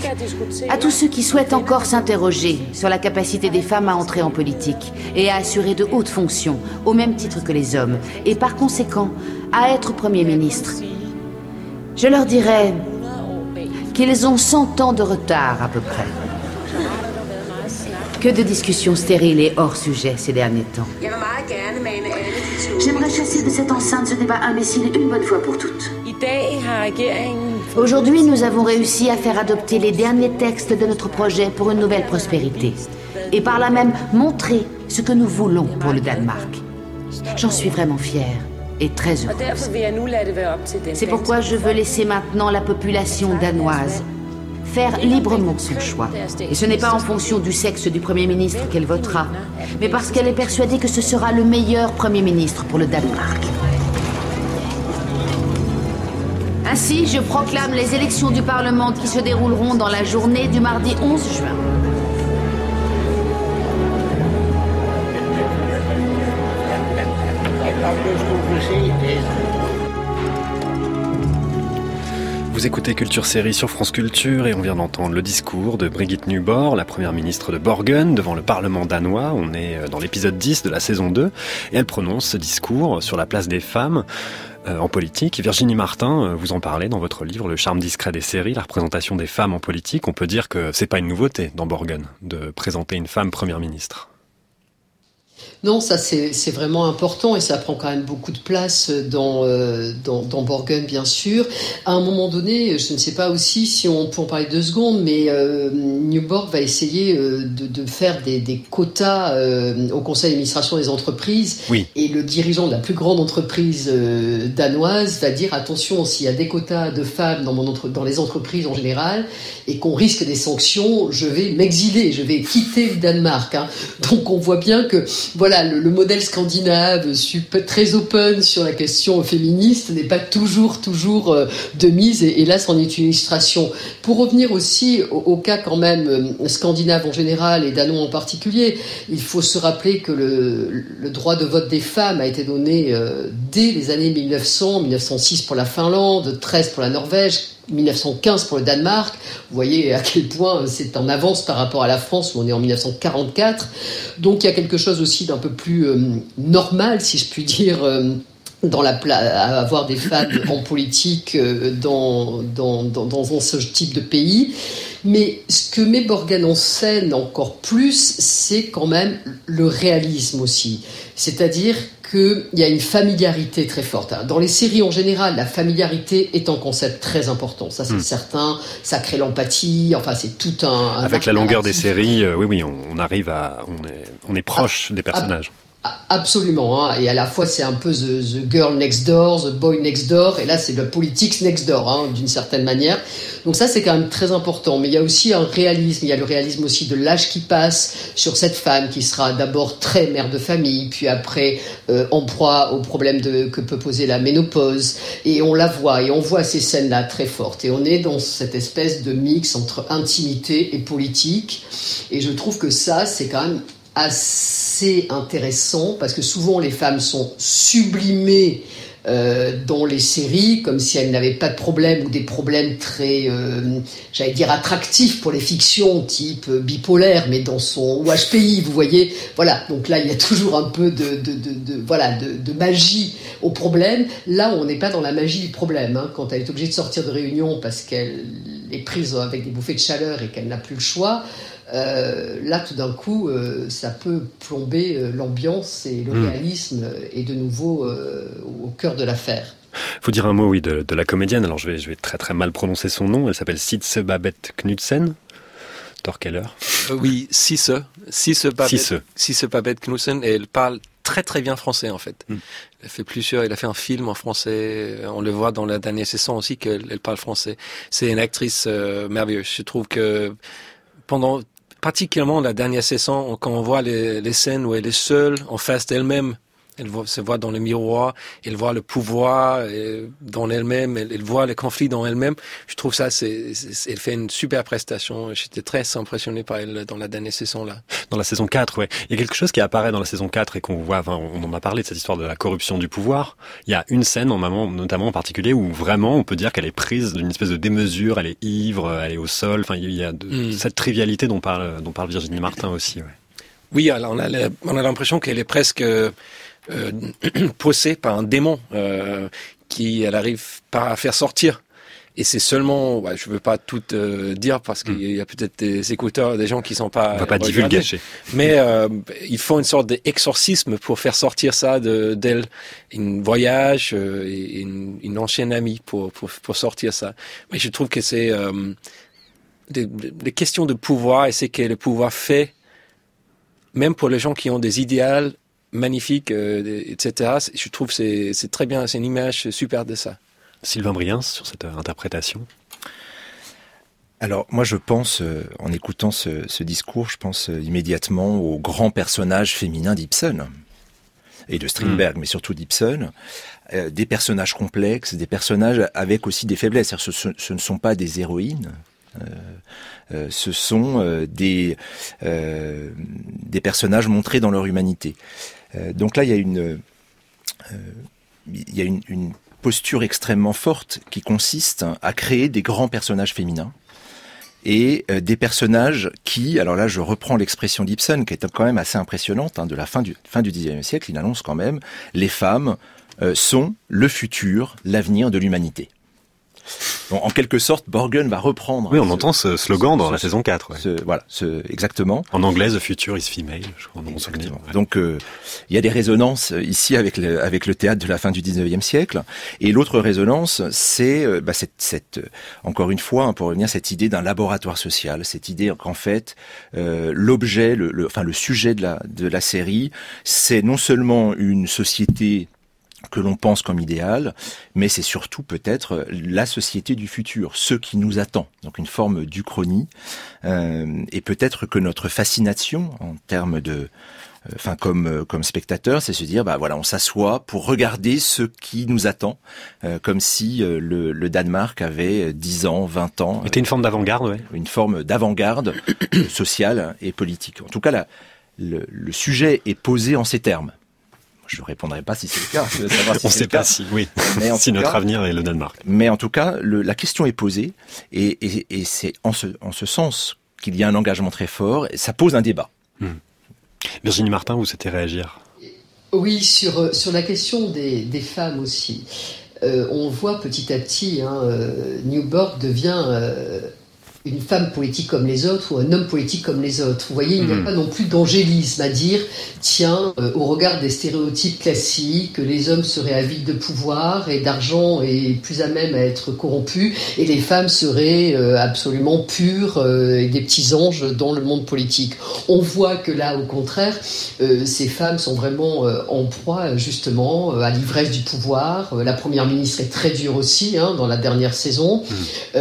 à tous ceux qui souhaitent encore s'interroger sur la capacité des femmes à entrer en politique et à assurer de hautes fonctions, au même titre que les hommes, et par conséquent à être Premier ministre, je leur dirais qu'ils ont 100 ans de retard à peu près. Que de discussions stériles et hors sujet ces derniers temps. J'aimerais chasser de cette enceinte ce débat imbécile une bonne fois pour toutes. Aujourd'hui, nous avons réussi à faire adopter les derniers textes de notre projet pour une nouvelle prospérité. Et par là même montrer ce que nous voulons pour le Danemark. J'en suis vraiment fière et très heureuse. C'est pourquoi je veux laisser maintenant la population danoise faire librement son choix. Et ce n'est pas en fonction du sexe du Premier ministre qu'elle votera, mais parce qu'elle est persuadée que ce sera le meilleur Premier ministre pour le Danemark. Ainsi, je proclame les élections du Parlement qui se dérouleront dans la journée du mardi 11 juin. Vous écoutez Culture Série sur France Culture et on vient d'entendre le discours de Brigitte Nuborg, la première ministre de Borgen, devant le Parlement danois. On est euh, dans l'épisode 10 de la saison 2 et elle prononce ce discours sur la place des femmes en politique. Virginie Martin, euh, vous en parlez dans votre livre Le charme discret des séries, la représentation des femmes en politique. On peut dire que c'est pas une nouveauté dans Borgen de présenter une femme première ministre. Non, ça c'est vraiment important et ça prend quand même beaucoup de place dans, euh, dans, dans, Borgen, bien sûr. À un moment donné, je ne sais pas aussi si on peut en parler deux secondes, mais euh, Newborg va essayer euh, de, de, faire des, des quotas euh, au conseil d'administration des entreprises. Oui. Et le dirigeant de la plus grande entreprise euh, danoise va dire attention, s'il y a des quotas de femmes dans, mon entre, dans les entreprises en général et qu'on risque des sanctions, je vais m'exiler, je vais quitter le Danemark. Hein. Donc on voit bien que voilà, le, modèle scandinave très open sur la question féministe n'est pas toujours, toujours euh, de mise, et, là, c'en est une illustration. Pour revenir aussi au, cas quand même euh, scandinave en général et danois en particulier, il faut se rappeler que le, droit de vote des femmes a été donné euh, dès les années 1900, 1906 pour la Finlande, 13 pour la Norvège, 1915 pour le Danemark. Vous voyez à quel point c'est en avance par rapport à la France où on est en 1944. Donc il y a quelque chose aussi d'un peu plus euh, normal, si je puis dire. Euh, à avoir des femmes en politique euh, dans, dans, dans, dans, ce type de pays. Mais ce que met Borgen en scène encore plus, c'est quand même le réalisme aussi. C'est-à-dire qu'il y a une familiarité très forte. Dans les séries en général, la familiarité est un concept très important. Ça, c'est hmm. certain. Ça crée l'empathie. Enfin, c'est tout un. Avec la longueur des séries, euh, oui, oui, on, arrive à, on est, on est proche des personnages. Absolument, hein. et à la fois c'est un peu the, girl next door, the boy next door, et là c'est le politics next door, hein, d'une certaine manière. Donc ça c'est quand même très important, mais il y a aussi un réalisme, il y a le réalisme aussi de l'âge qui passe sur cette femme qui sera d'abord très mère de famille, puis après euh, en proie au problème de, que peut poser la ménopause, et on la voit, et on voit ces scènes-là très fortes, et on est dans cette espèce de mix entre intimité et politique, et je trouve que ça c'est quand même assez intéressant parce que souvent les femmes sont sublimées euh, dans les séries, comme si elles n'avaient pas de problème ou des problèmes très, euh, j'allais dire, attractifs pour les fictions, type euh, bipolaire, mais dans son ou HPI, vous voyez. Voilà, donc là, il y a toujours un peu de, voilà, de, magie au problème. Là, on n'est pas dans la magie du problème. Hein, quand elle est obligée de sortir de réunion parce qu'elle est prise avec des bouffées de chaleur et qu'elle n'a plus le choix, euh, là, tout d'un coup, euh, ça peut plomber euh, l'ambiance et le hmm. réalisme et de nouveau au cœur de l'affaire. Faut dire un mot, oui, de, la comédienne. Alors, je vais, je vais très très mal prononcer son nom. Elle s'appelle Sitse Babette Knudsen. Torkeller. oui, Sisse. Sisse Babette, Sisse. Babette Knudsen. Et elle parle très très bien français en fait. Hmm. Elle fait plusieurs, elle a fait un film en français. On le voit dans la dernière saison aussi qu'elle parle français. C'est une actrice merveilleuse. Je trouve que pendant particulièrement la dernière saison, quand on voit les, scènes où elle est seule, en face d'elle-même, elle se voit dans le miroir, elle voit le pouvoir euh, dans elle-même, elle, voit les conflits dans elle-même. Je trouve ça, c'est, elle fait une super prestation. J'étais très impressionné par elle dans la dernière saison là. Dans la saison 4, ouais. Il y a quelque chose qui apparaît dans la saison 4 et qu'on voit, enfin, on en a parlé de cette histoire de la corruption du pouvoir. Il y a une scène, notamment en particulier, où vraiment on peut dire qu'elle est prise d'une espèce de démesure, elle est ivre, elle est au sol. Enfin, il y a de, hmm. cette trivialité dont parle, dont parle Virginie Martin aussi. Ouais. Oui, alors on a, on a l'impression qu'elle est presque euh, <clears throat> par un démon euh, qui elle arrive pas à faire sortir. Et c'est seulement, ouais, je veux pas tout euh, dire parce qu'il y a peut-être des écouteurs, des gens qui sont pas. On va pas divulguer. Mais euh, il faut une sorte d'exorcisme pour faire sortir ça de d'elle, une voyage euh, et une, une, ancienne amie pour, pour, pour sortir ça. Mais je trouve que c'est euh, des, des, questions de pouvoir et c'est que le pouvoir fait, même pour les gens qui ont des idéaux magnifique, euh, etc. Je trouve c'est c'est très bien, c'est une image super de ça. Sylvain Briens sur cette euh, interprétation. Alors moi je pense, euh, en écoutant ce, ce, discours, je pense immédiatement aux grands personnages féminins d'Ibsen et de Strindberg, hmm. mais surtout d'Ibsen, des personnages complexes, des personnages avec aussi des faiblesses. Ce, ce, ne sont pas des héroïnes, euh, ce sont des, des personnages montrés dans leur humanité. Euh, donc là, il y a une, euh, une, posture extrêmement forte qui consiste à créer des grands personnages féminins et euh, des personnages qui, alors là je reprends l'expression d'Ibsen qui est quand même assez impressionnante, hein, de la fin du, fin du XIXe siècle, il annonce quand même, les femmes sont le futur, l'avenir de l'humanité en quelque sorte, Borgen va reprendre. Oui, on entend ce slogan dans la saison 4. voilà, ce, exactement. En anglais, The Future is Female, je crois, dans mon Donc, euh, il y a des résonances euh, ici avec le, avec le théâtre de la fin du 19e siècle. Et l'autre résonance, c'est euh, bah, cette, cette, encore une fois, hein, pour revenir, cette idée d'un laboratoire social, cette idée qu'en fait, l'objet, le, le, enfin le sujet de la, de la série, c'est non seulement une société que l'on pense comme idéal, mais c'est surtout peut-être la société du futur, ce qui nous attend, donc une forme d'uchronie, euh, et peut-être que notre fascination en termes de enfin comme comme spectateur, c'est se dire bah voilà, on s'assoit pour regarder ce qui nous attend, comme si le, le, Danemark avait 10 ans, 20 ans. C'était une forme d'avant-garde, ouais. Une forme d'avant-garde <coughs> sociale et politique. En tout cas, la, le, le sujet est posé en ces termes. Je ne répondrai pas si c'est le cas. <laughs> On ne sait pas si, oui, mais <laughs> si notre avenir est le Danemark. Mais en tout cas, le, la question est posée, et, et, et c'est en ce, en ce sens qu'il y a un engagement très fort, et ça pose un débat. Hmm. Virginie Martin, vous souhaitez réagir? Oui, sur, sur la question des, des femmes aussi. Euh, on voit petit à petit, hein, euh, Newborg devient... Euh, une femme politique comme les autres ou un homme politique comme les autres. Vous voyez, il n'y a hmm. pas non plus d'angélisme à dire, tiens, euh, au regard des stéréotypes classiques, les hommes seraient avides de pouvoir et d'argent et plus à même à être corrompus, et les femmes seraient euh, absolument pures euh, et des petits anges dans le monde politique. On voit que là, au contraire, ces femmes sont vraiment en proie justement à l'ivresse du pouvoir. la première ministre est très dure aussi hein, dans la dernière saison. Hmm.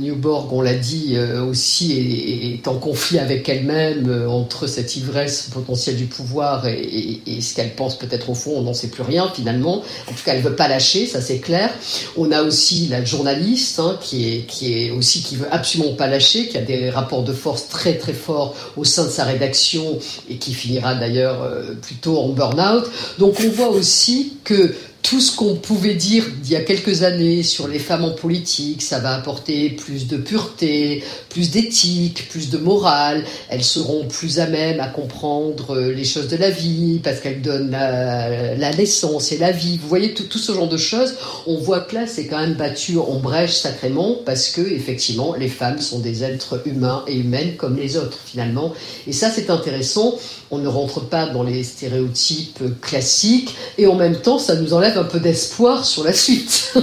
Newborg, on l'a dit euh, aussi est, en conflit avec elle-même euh, entre cette ivresse potentielle du pouvoir et, ce qu'elle pense peut-être au fond, on n'en sait plus rien finalement. En tout cas, elle veut pas lâcher, ça c'est clair. On a aussi la journaliste hein, qui est qui est aussi qui veut absolument pas lâcher, qui a des rapports de force très très forts au sein de sa rédaction et qui finira d'ailleurs euh, plutôt en burn-out. Donc on voit aussi que tout ce qu'on pouvait dire il y a quelques années sur les femmes en politique, ça va apporter plus de pureté, plus d'éthique, plus de morale. Elles seront plus à même à comprendre euh, les choses de la vie parce qu'elles donnent la, naissance et la vie. Vous voyez tout, ce genre de choses. On voit que là, c'est quand même battu en brèche sacrément parce que effectivement, les femmes sont des êtres humains et humaines comme les autres finalement. Et ça, c'est intéressant. On ne rentre pas dans les stéréotypes classiques et en même temps, ça nous enlève un peu d'espoir sur la suite. <laughs>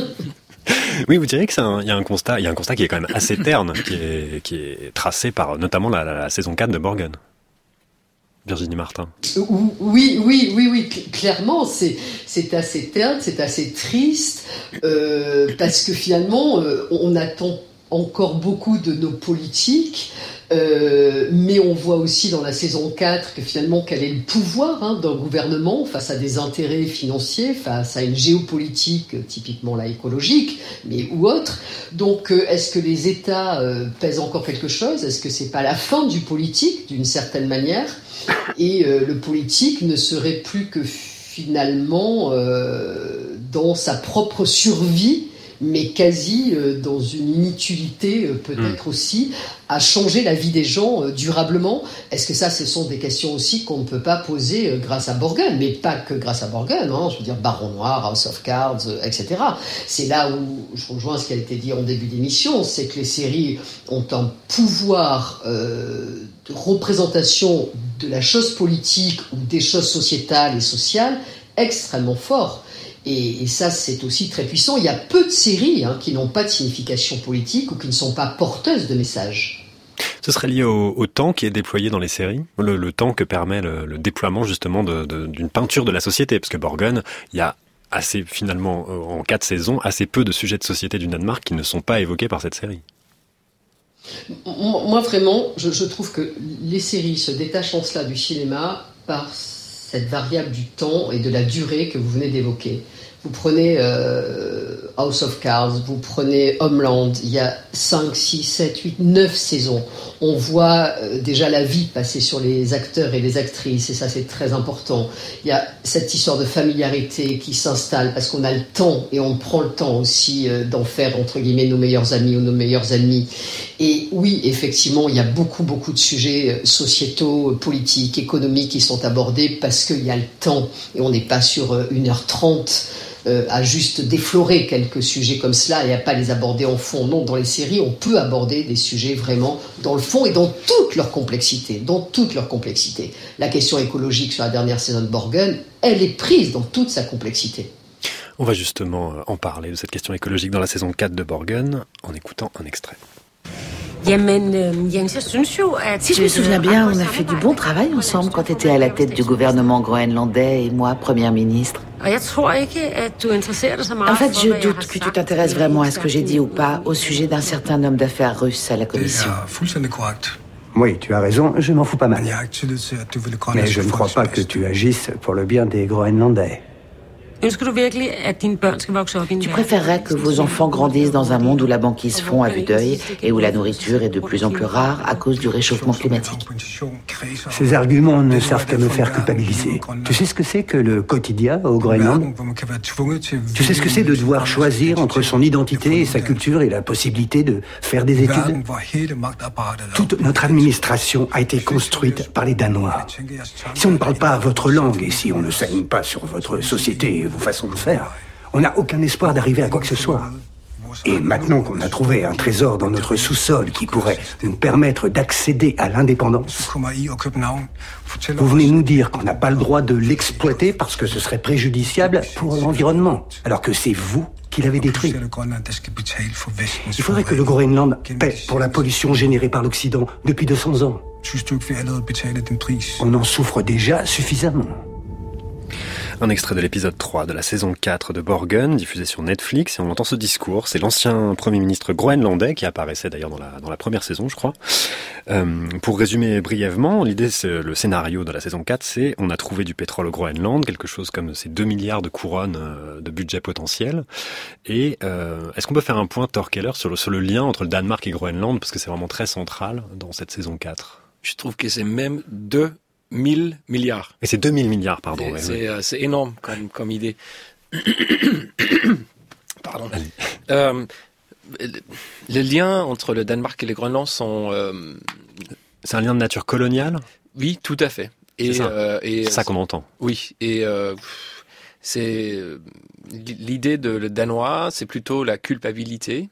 Oui, vous diriez qu'il y a un constat, il y a un constat qui est quand même assez terne, qui est, qui est tracé par notamment la, saison 4 de Borgen. Virginie Martin. Oui, oui, oui, oui, clairement, c'est c'est assez terne, c'est assez triste, euh, parce que finalement, euh, on attend encore beaucoup de nos politiques, euh, mais on voit aussi dans la saison 4 que finalement quel est le pouvoir hein, d'un gouvernement face à des intérêts financiers, face à une géopolitique typiquement la écologique, mais ou autre. Donc euh, est-ce que les États euh, pèsent encore quelque chose? Est-ce que c'est pas la fin du politique d'une certaine manière? Et le politique ne serait plus que finalement dans sa propre survie mais quasi euh, dans une inutilité euh, peut-être hmm. aussi, à changer la vie des gens euh, durablement. Est-ce que ça, ce sont des questions aussi qu'on ne peut pas poser grâce à Borgen, mais pas que grâce à Borgen, hein, je veux dire Baron Noir, House of Cards, etc. C'est là où je rejoins ce qui a été dit en début d'émission, c'est que les séries ont un pouvoir de représentation de la chose politique ou des choses sociétales et sociales extrêmement fort. Et, ça, c'est aussi très puissant. Il y a peu de séries hein, qui n'ont pas de signification politique ou qui ne sont pas porteuses de messages. Ce serait lié au, temps qui est déployé dans les séries, le, temps que permet le, déploiement justement d'une peinture de la société, parce que Borgen, il y a assez finalement euh, en quatre saisons assez peu de sujets de société du Danemark qui ne sont pas évoqués par cette série. Moi vraiment, je, je trouve que les séries se détachent en cela du cinéma par cette variable du temps et de la durée que vous venez d'évoquer. Vous prenez euh, House of Cards, vous prenez Homeland, il y a 5, 6, 7, 8, 9 saisons. On voit euh, déjà la vie passer sur les acteurs et les actrices, et ça c'est très important. Il y a cette histoire de familiarité qui s'installe parce qu'on a le temps et on prend le temps aussi euh, d'en faire entre guillemets nos meilleurs amis ou nos meilleurs amis. Et oui, effectivement, il y a beaucoup, beaucoup de sujets sociétaux, politiques, économiques qui sont abordés parce qu'il y a le temps et on n'est pas sur 1h30 euh, à juste déflorer quelques sujets comme cela et à pas les aborder en fond. Non, dans les séries, on peut aborder des sujets vraiment dans le fond et dans toute leur complexité, dans toute leur complexité. La question écologique sur la dernière saison de Borgen, elle est prise dans toute sa complexité. On va justement euh, en parler de cette question écologique dans la saison 4 de Borgen en écoutant un extrait. Si je me souviens bien, on a fait du bon travail ensemble quand tu étais à la tête du gouvernement groenlandais et moi, première ministre. En fait, je doute que tu t'intéresses vraiment à ce que j'ai dit ou pas au sujet d'un certain homme d'affaires russe à la commission. Oui, tu as raison, je m'en fous pas mal. Mais je ne crois pas que tu agisses pour le bien des Groenlandais. Tu préférerais que vos enfants grandissent dans un monde où la banquise fond à vue d'œil et où la nourriture est de plus en plus rare à cause du réchauffement climatique? Ces arguments ne servent qu'à me faire culpabiliser. Tu sais ce que c'est que le quotidien au Groenland? Tu sais ce que c'est de devoir choisir entre son identité et sa culture et la possibilité de faire des études? Toute notre administration a été construite par les Danois. Si on ne parle pas votre langue et si on ne s'aligne pas sur votre société vos façons de faire, on n'a aucun espoir d'arriver à quoi que ce soit. Et maintenant qu'on a trouvé un trésor dans notre sous-sol qui pourrait nous permettre d'accéder à l'indépendance, vous venez nous dire qu'on n'a pas le droit de l'exploiter parce que ce serait préjudiciable pour l'environnement, alors que c'est vous qui l'avez détruit. Il faudrait que le Groenland paie pour la pollution générée par l'Occident depuis 200 ans. On en souffre déjà suffisamment. Un extrait de l'épisode 3 de la saison 4 de Borgen, diffusé sur Netflix, et on entend ce discours. C'est l'ancien Premier ministre groenlandais, qui apparaissait d'ailleurs dans la, dans la première saison, je crois. Euh, pour résumer brièvement, l'idée, c'est le scénario de la saison 4, c'est on a trouvé du pétrole au Groenland, quelque chose comme ces 2 milliards de couronnes euh, de budget potentiel. Et euh, est-ce qu'on peut faire un point, Torkeller, sur le, sur le lien entre le Danemark et Groenland, parce que c'est vraiment très central dans cette saison 4 Je trouve que c'est même deux 1000 milliards. Et c'est 2000 milliards, pardon. Euh, c'est énorme comme, comme idée. <coughs> pardon. Euh, le lien entre le Danemark et le Groenland sont... Euh, c'est un lien de nature coloniale? Oui, tout à fait. Et, c'est ça qu'on entend. Oui, et c'est l'idée de le danois, c'est plutôt la culpabilité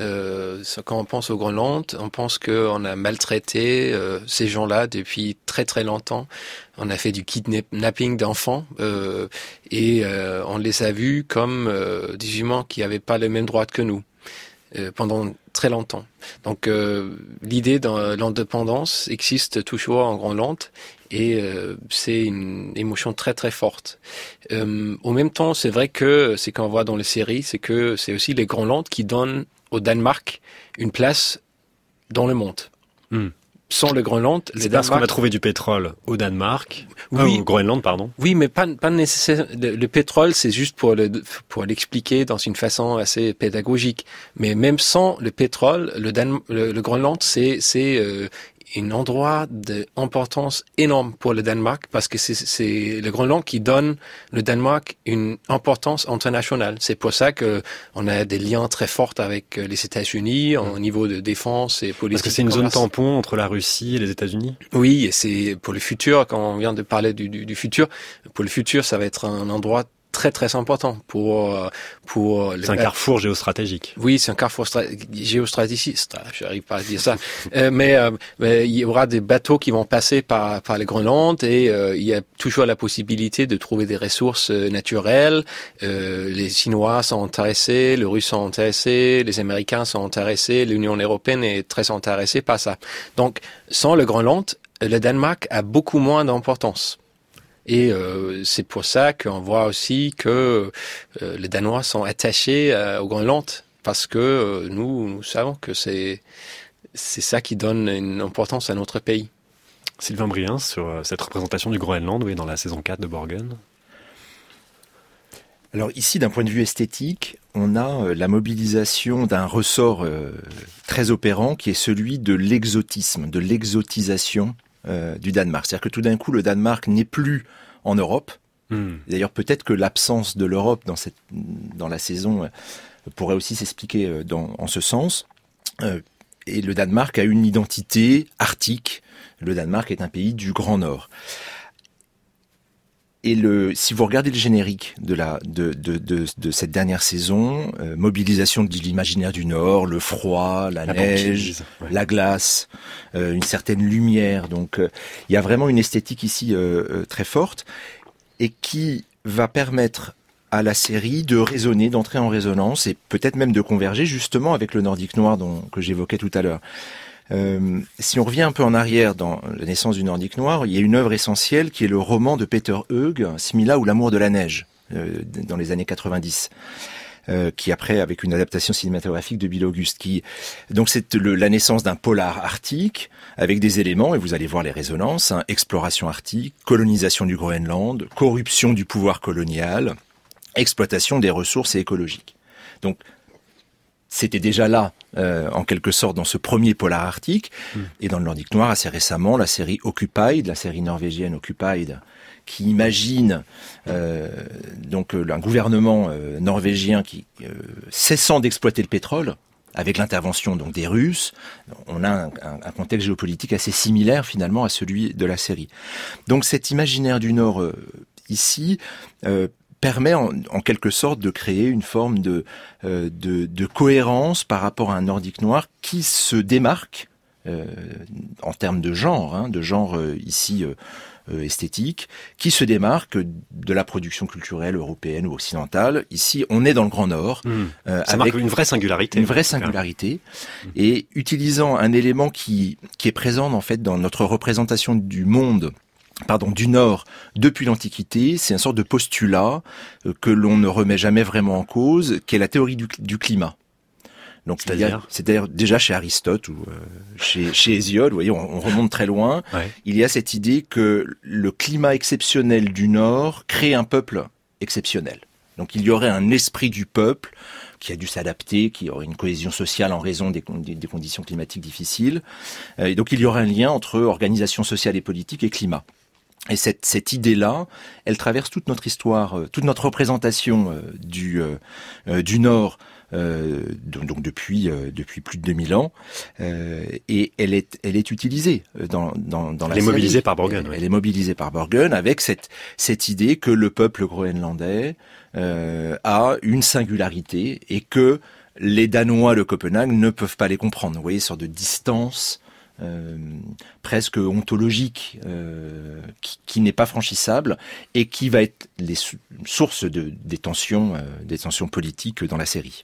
euh, quand on pense au Groenland, on pense qu'on a maltraité euh, ces gens-là depuis très très longtemps. On a fait du kidnapping d'enfants euh, et euh, on les a vus comme euh, des humains qui n'avaient pas les mêmes droits que nous pendant très longtemps. Donc l'idée de l'indépendance existe toujours en Groenland et c'est une émotion très très forte. au même temps, c'est vrai que c'est qu'on voit dans les séries, c'est que c'est aussi les Groenland qui donnent au Danemark une place dans le monde. Hmm. Sans le Groenland, c'est parce qu'on a trouvé du pétrole au Danemark, euh, oui, au Groenland, pardon. Oui, mais pas, pas nécessaire. Le, pétrole, c'est juste pour le, pour l'expliquer dans une façon assez pédagogique. Mais même sans le pétrole, le, Dan, le, Groenland, c'est, c'est euh, un endroit d'importance énorme pour le Danemark parce que c'est le Groenland qui donne le Danemark une importance internationale. C'est pour ça que on a des liens très forts avec euh, les États-Unis au niveau de défense et politique. Parce que c'est une zone tampon entre la Russie et les États-Unis? Oui, et c'est pour le futur. Quand on vient de parler du, du, du futur, pour le futur, ça va être un endroit très très important pour euh, pour c'est un carrefour géostratégique. Oui c'est un carrefour géostratégique j'arrive pas à dire ça. <laughs> Euh, mais, euh, mais, il y aura des bateaux qui vont passer par par les Groenland et il y a toujours la possibilité de trouver des ressources naturelles. Les Chinois sont intéressés les Russes sont intéressés les Américains sont intéressés l'Union européenne est très intéressée par ça. Donc sans le Groenland le Danemark a beaucoup moins d'importance et euh, c'est pour ça qu'on voit aussi que euh, les Danois sont attachés euh, au Groenland parce que nous, nous savons que c'est c'est ça qui donne une importance à notre pays. Sylvain Briens, sur cette représentation du Groenland, oui, dans la saison 4 de Borgen. Alors ici, d'un point de vue esthétique, on a la mobilisation d'un ressort très opérant qui est celui de l'exotisme, de l'exotisation euh, du Danemark. C'est-à-dire que tout d'un coup, le Danemark n'est plus en Europe. Hmm. D'ailleurs, peut-être que l'absence de l'Europe dans, cette, dans la saison euh, pourrait aussi s'expliquer euh, en ce sens. et le Danemark a une identité arctique. Le Danemark est un pays du Grand Nord. Et le, si vous regardez le générique de la de, de, de, de cette dernière saison, euh, mobilisation de l'imaginaire du Nord, le froid, la, neige, la glace, euh, une certaine lumière. Donc, euh, il y a vraiment une esthétique ici très forte et qui va permettre à la série de résonner, d'entrer en résonance et peut-être même de converger justement avec le nordique noir dont, que j'évoquais tout à l'heure. Euh, si on revient un peu en arrière dans la naissance du Nordique noir, il y a une œuvre essentielle qui est le roman de Peter Heug, Simila ou l'amour de la neige, euh, dans les années 90. qui après avec une adaptation cinématographique de Bill Auguste. Qui donc c'est la naissance d'un polar arctique avec des éléments et vous allez voir les résonances hein, exploration arctique, colonisation du Groenland, corruption du pouvoir colonial, exploitation des ressources écologiques. Donc c'était déjà là, euh, en quelque sorte, dans ce premier polar arctique. Hmm. Et dans le Nordique Noir, assez récemment, la série Occupied, la série norvégienne Occupied, qui imagine euh, donc euh, un gouvernement norvégien qui cessant d'exploiter le pétrole avec l'intervention donc des Russes, on a un, un, contexte géopolitique assez similaire finalement à celui de la série. Donc cet imaginaire du Nord ici permet en, quelque sorte de créer une forme de, euh, de, de, cohérence par rapport à un nordique noir qui se démarque euh, en termes de genre, hein, de genre euh, ici esthétique, qui se démarque de la production culturelle européenne ou occidentale. Ici, on est dans le Grand Nord. Mmh. Ça avec marque une vraie singularité. Une vraie singularité. Mmh. Et utilisant un élément qui, qui est présent en fait dans notre représentation du monde pardon, du Nord depuis l'Antiquité. C'est un sorte de postulat euh, que l'on ne remet jamais vraiment en cause, qui est la théorie du, climat. Donc c'est-à-dire, déjà chez Aristote ou euh, chez, chez Hésiode, vous voyez, on, remonte très loin. Il y a cette idée que le climat exceptionnel du Nord crée un peuple exceptionnel. Donc il y aurait un esprit du peuple qui a dû s'adapter, qui aurait une cohésion sociale en raison des, des conditions climatiques difficiles. Euh, et donc il y aurait un lien entre organisation sociale et politique et climat. Et cette, cette idée-là, elle traverse toute notre histoire, euh, toute notre représentation euh, du, euh, du Nord, donc, depuis, depuis plus de 2000 ans, et elle est, elle est utilisée dans, dans, dans la Elle est mobilisée par Borgen. Elle, est mobilisée par Borgen avec cette, cette idée que le peuple groenlandais a une singularité et que les Danois de Copenhague ne peuvent pas les comprendre. Vous voyez, sorte de distance euh, presque ontologique euh, qui, n'est pas franchissable et qui va être les sources de, des tensions, euh, des tensions politiques dans la série.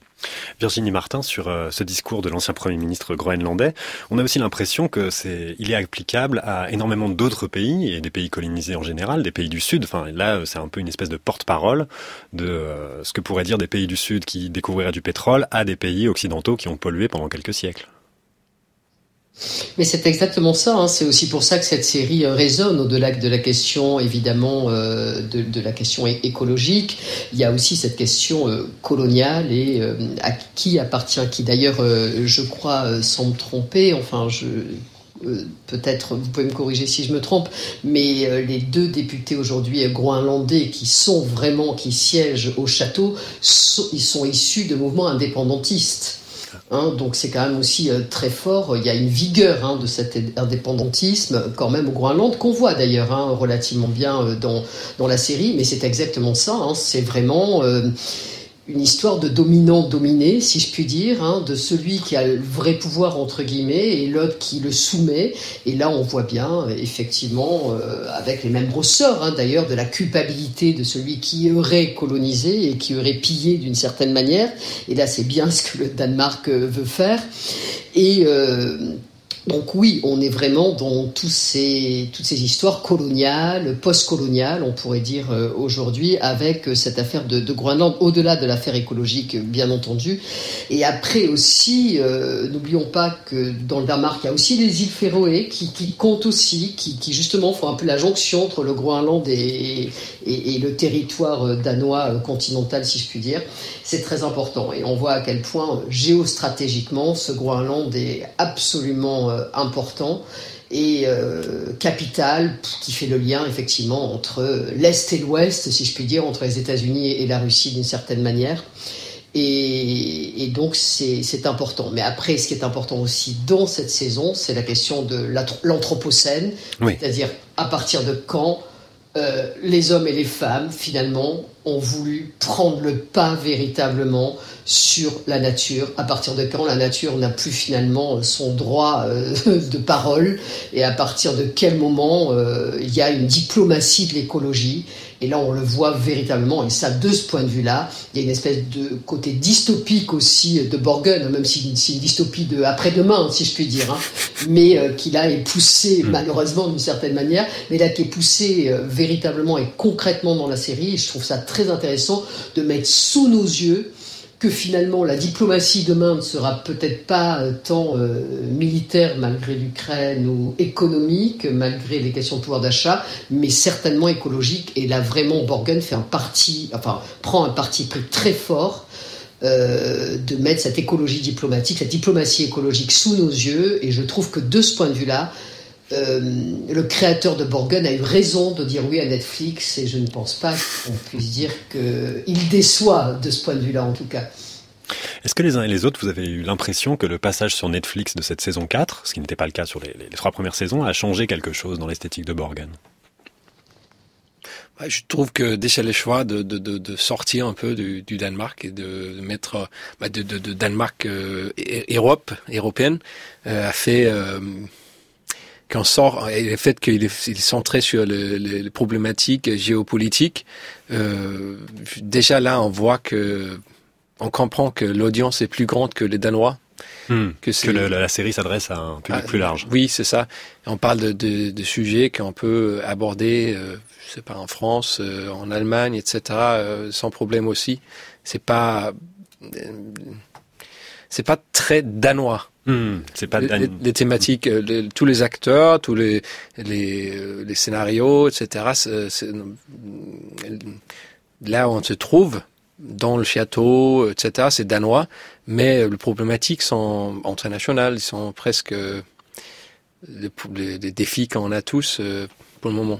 Virginie Martin, sur ce discours de l'ancien Premier ministre groenlandais, on a aussi l'impression que c'est, il est applicable à énormément d'autres pays et des pays colonisés en général, des pays du Sud. Enfin, là, c'est un peu une espèce de porte-parole de ce que pourraient dire des pays du Sud qui découvriraient du pétrole à des pays occidentaux qui ont pollué pendant quelques siècles. Mais c'est exactement ça. Hein. C'est aussi pour ça que cette série euh, résonne au-delà de la question, évidemment, euh, de, la question écologique. Il y a aussi cette question euh, coloniale et à qui appartient qui. D'ailleurs, je crois, sans me tromper, enfin, je peut-être, vous pouvez me corriger si je me trompe, mais les deux députés aujourd'hui groenlandais qui sont vraiment, qui siègent au château, ils sont issus de mouvements indépendantistes. Hein, donc c'est quand même aussi euh, très fort. Il y a une vigueur hein, de cet indépendantisme quand même au Groenland qu'on voit d'ailleurs hein, relativement bien euh, dans, la série. Mais c'est exactement ça. c'est vraiment euh, une histoire de dominant-dominé, si je puis dire, hein, de celui qui a le vrai pouvoir, entre guillemets, et l'autre qui le soumet. Et là, on voit bien, effectivement, euh, avec les mêmes ressorts, hein, d'ailleurs, de la culpabilité de celui qui aurait colonisé et qui aurait pillé d'une certaine manière. Et là, c'est bien ce que le Danemark euh, veut faire. Et euh, donc oui, on est vraiment dans ces, toutes ces histoires coloniales, post-coloniales, on pourrait dire euh, aujourd'hui, avec euh, cette affaire de, Groenland, au-delà de l'affaire écologique, bien entendu. Et après aussi, euh, n'oublions pas que dans le Danemark, il y a aussi les îles Féroé qui, comptent aussi, qui, justement font un peu la jonction entre le Groenland et, et le territoire danois continental, si je puis dire. C'est très important. Et on voit à quel point, géostratégiquement, ce Groenland est absolument euh, important et euh, capital qui fait le lien effectivement entre l'Est et l'Ouest, si je puis dire, entre les États-Unis et la Russie d'une certaine manière. Et, donc c'est important. Mais après, ce qui est important aussi dans cette saison, c'est la question de l'Anthropocène, c'est-à-dire à partir de quand euh, les hommes et les femmes, finalement, ont voulu prendre le pas véritablement sur la nature, à partir de quand la nature n'a plus finalement son droit euh, <laughs> de parole, et à partir de quel moment euh, il y a une diplomatie de l'écologie et là, on le voit véritablement. Et ça, de ce point de vue-là, il y a une espèce de côté dystopique aussi de Borgen, même si c'est une dystopie de après-demain, si je puis dire, hein, mais euh, qui là est poussé hmm. malheureusement d'une certaine manière, mais là qui est poussé euh, véritablement et concrètement dans la série. Et je trouve ça très intéressant de mettre sous nos yeux que finalement la diplomatie demain ne sera peut-être pas euh, tant euh, militaire malgré l'Ukraine ou économique malgré les questions de pouvoir d'achat, mais certainement écologique. Et là vraiment Borgen fait un parti, enfin prend un parti pris très fort euh, de mettre cette écologie diplomatique, cette diplomatie écologique sous nos yeux. Et je trouve que de ce point de vue-là, euh, le créateur de Borgen a eu raison de dire oui à Netflix et je ne pense pas qu'on puisse dire qu'il déçoit de ce point de vue-là en tout cas. Est-ce que les uns et les autres, vous avez eu l'impression que le passage sur Netflix de cette saison 4, ce qui n'était pas le cas sur les, trois premières saisons, a changé quelque chose dans l'esthétique de Borgen? Je trouve que déjà le choix de, de, de, de sortir un peu du, du, Danemark et de mettre bah de, de, Danemark euh, Europe européenne euh, a fait qu'on sort et le fait qu'il est, il est, centré sur les problématiques géopolitiques. Euh, déjà là, on voit que on comprend que l'audience est plus grande que les Danois. Hmm. que, que la série s'adresse à un public ah, plus large. Oui, c'est ça. On parle de, de, de sujets qu'on peut aborder euh, je sais pas, en France, euh, en Allemagne, etc., euh, sans problème aussi. C'est pas, euh, c'est pas très danois. Hmm, c'est pas les, les, thématiques, tous les acteurs, tous les les, les scénarios, etc. C'est, là où on se trouve, dans le château, etc. C'est danois, mais les problématiques sont internationales. Ils sont presque les défis qu'on a tous pour le moment.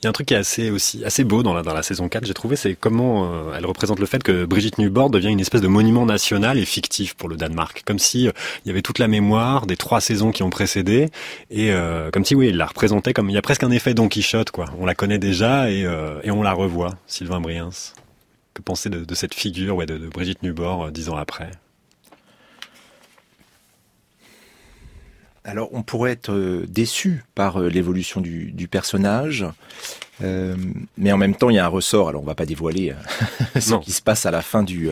Il y a un truc qui est assez aussi assez beau dans la dans la saison 4, j'ai trouvé, c'est comment euh, elle représente le fait que Brigitte Nubord devient une espèce de monument national et fictif pour le Danemark, comme si euh, il y avait toute la mémoire des trois saisons qui ont précédé et euh, comme si oui, il la représentait comme il y a presque un effet Don Quichotte quoi. On la connaît déjà et et on la revoit. Sylvain Briens, que penser de, de cette figure ouais de, de Brigitte Nubord dix ans après? Alors, on pourrait être euh, déçu par euh, l'évolution du, personnage, euh, mais en même temps, il y a un ressort. Alors, on va pas dévoiler <laughs> ce qui se passe à la fin du,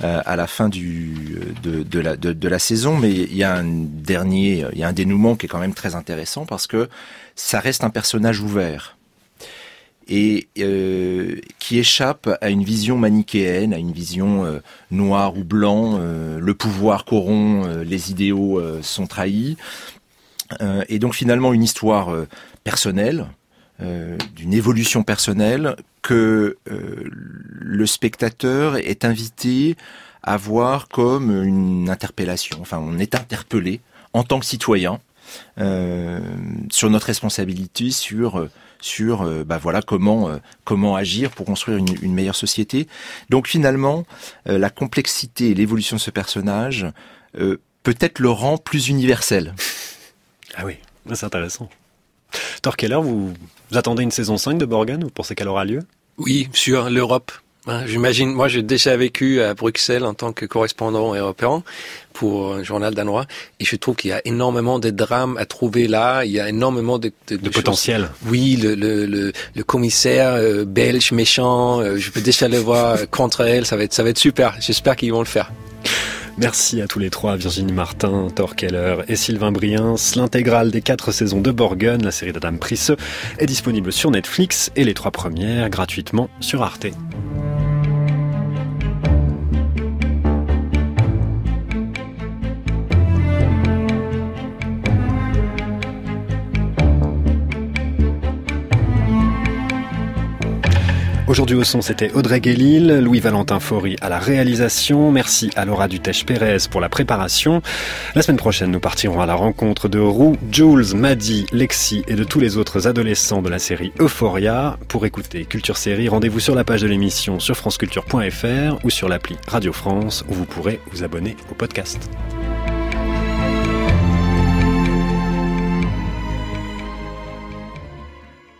à la fin du, de, la, de, la saison, mais il y a un dernier, il y a un dénouement qui est quand même très intéressant parce que ça reste un personnage ouvert et euh, qui échappe à une vision manichéenne, à une vision euh, noire ou blanc, euh, le pouvoir corrompt, les idéaux sont trahis, et donc finalement une histoire personnelle, d'une évolution personnelle que le spectateur est invité à voir comme une interpellation. Enfin, on est interpellé en tant que citoyen sur notre responsabilité, sur sur euh, bah voilà comment euh, comment agir pour construire une, une meilleure société. Donc finalement, euh, la complexité et l'évolution de ce personnage peut-être le rend plus universel. Ah oui, c'est intéressant. Torkeller, vous, vous attendez une saison 5 de Borgen Vous pensez qu'elle aura lieu? Oui, sur l'Europe. Hein, j'imagine, moi j'ai déjà vécu à Bruxelles en tant que correspondant européen pour un journal danois. Et je trouve qu'il y a énormément de drames à trouver là, il y a énormément de, de, de, potentiel. Oui, le, le, le, le commissaire euh, belge méchant, euh, je peux déjà le voir contre elle, ça va être, ça va être super, j'espère qu'ils vont le faire. Merci à tous les trois, Virginie Martin, Thor Keller et Sylvain Briens. L'intégrale des quatre saisons de Borgen, la série d'Adam Prisseux, est disponible sur Netflix et les trois premières gratuitement sur Arte. Aujourd'hui au son, c'était Audrey Guélil, Louis-Valentin Faury à la réalisation. Merci à Laura Dutèche-Pérez pour la préparation. La semaine prochaine, nous partirons à la rencontre de Roux, Jules, Maddy, Lexi et de tous les autres adolescents de la série Euphoria. Pour écouter Culture Série, rendez-vous sur la page de l'émission sur franceculture.fr ou sur l'appli Radio France où vous pourrez vous abonner au podcast.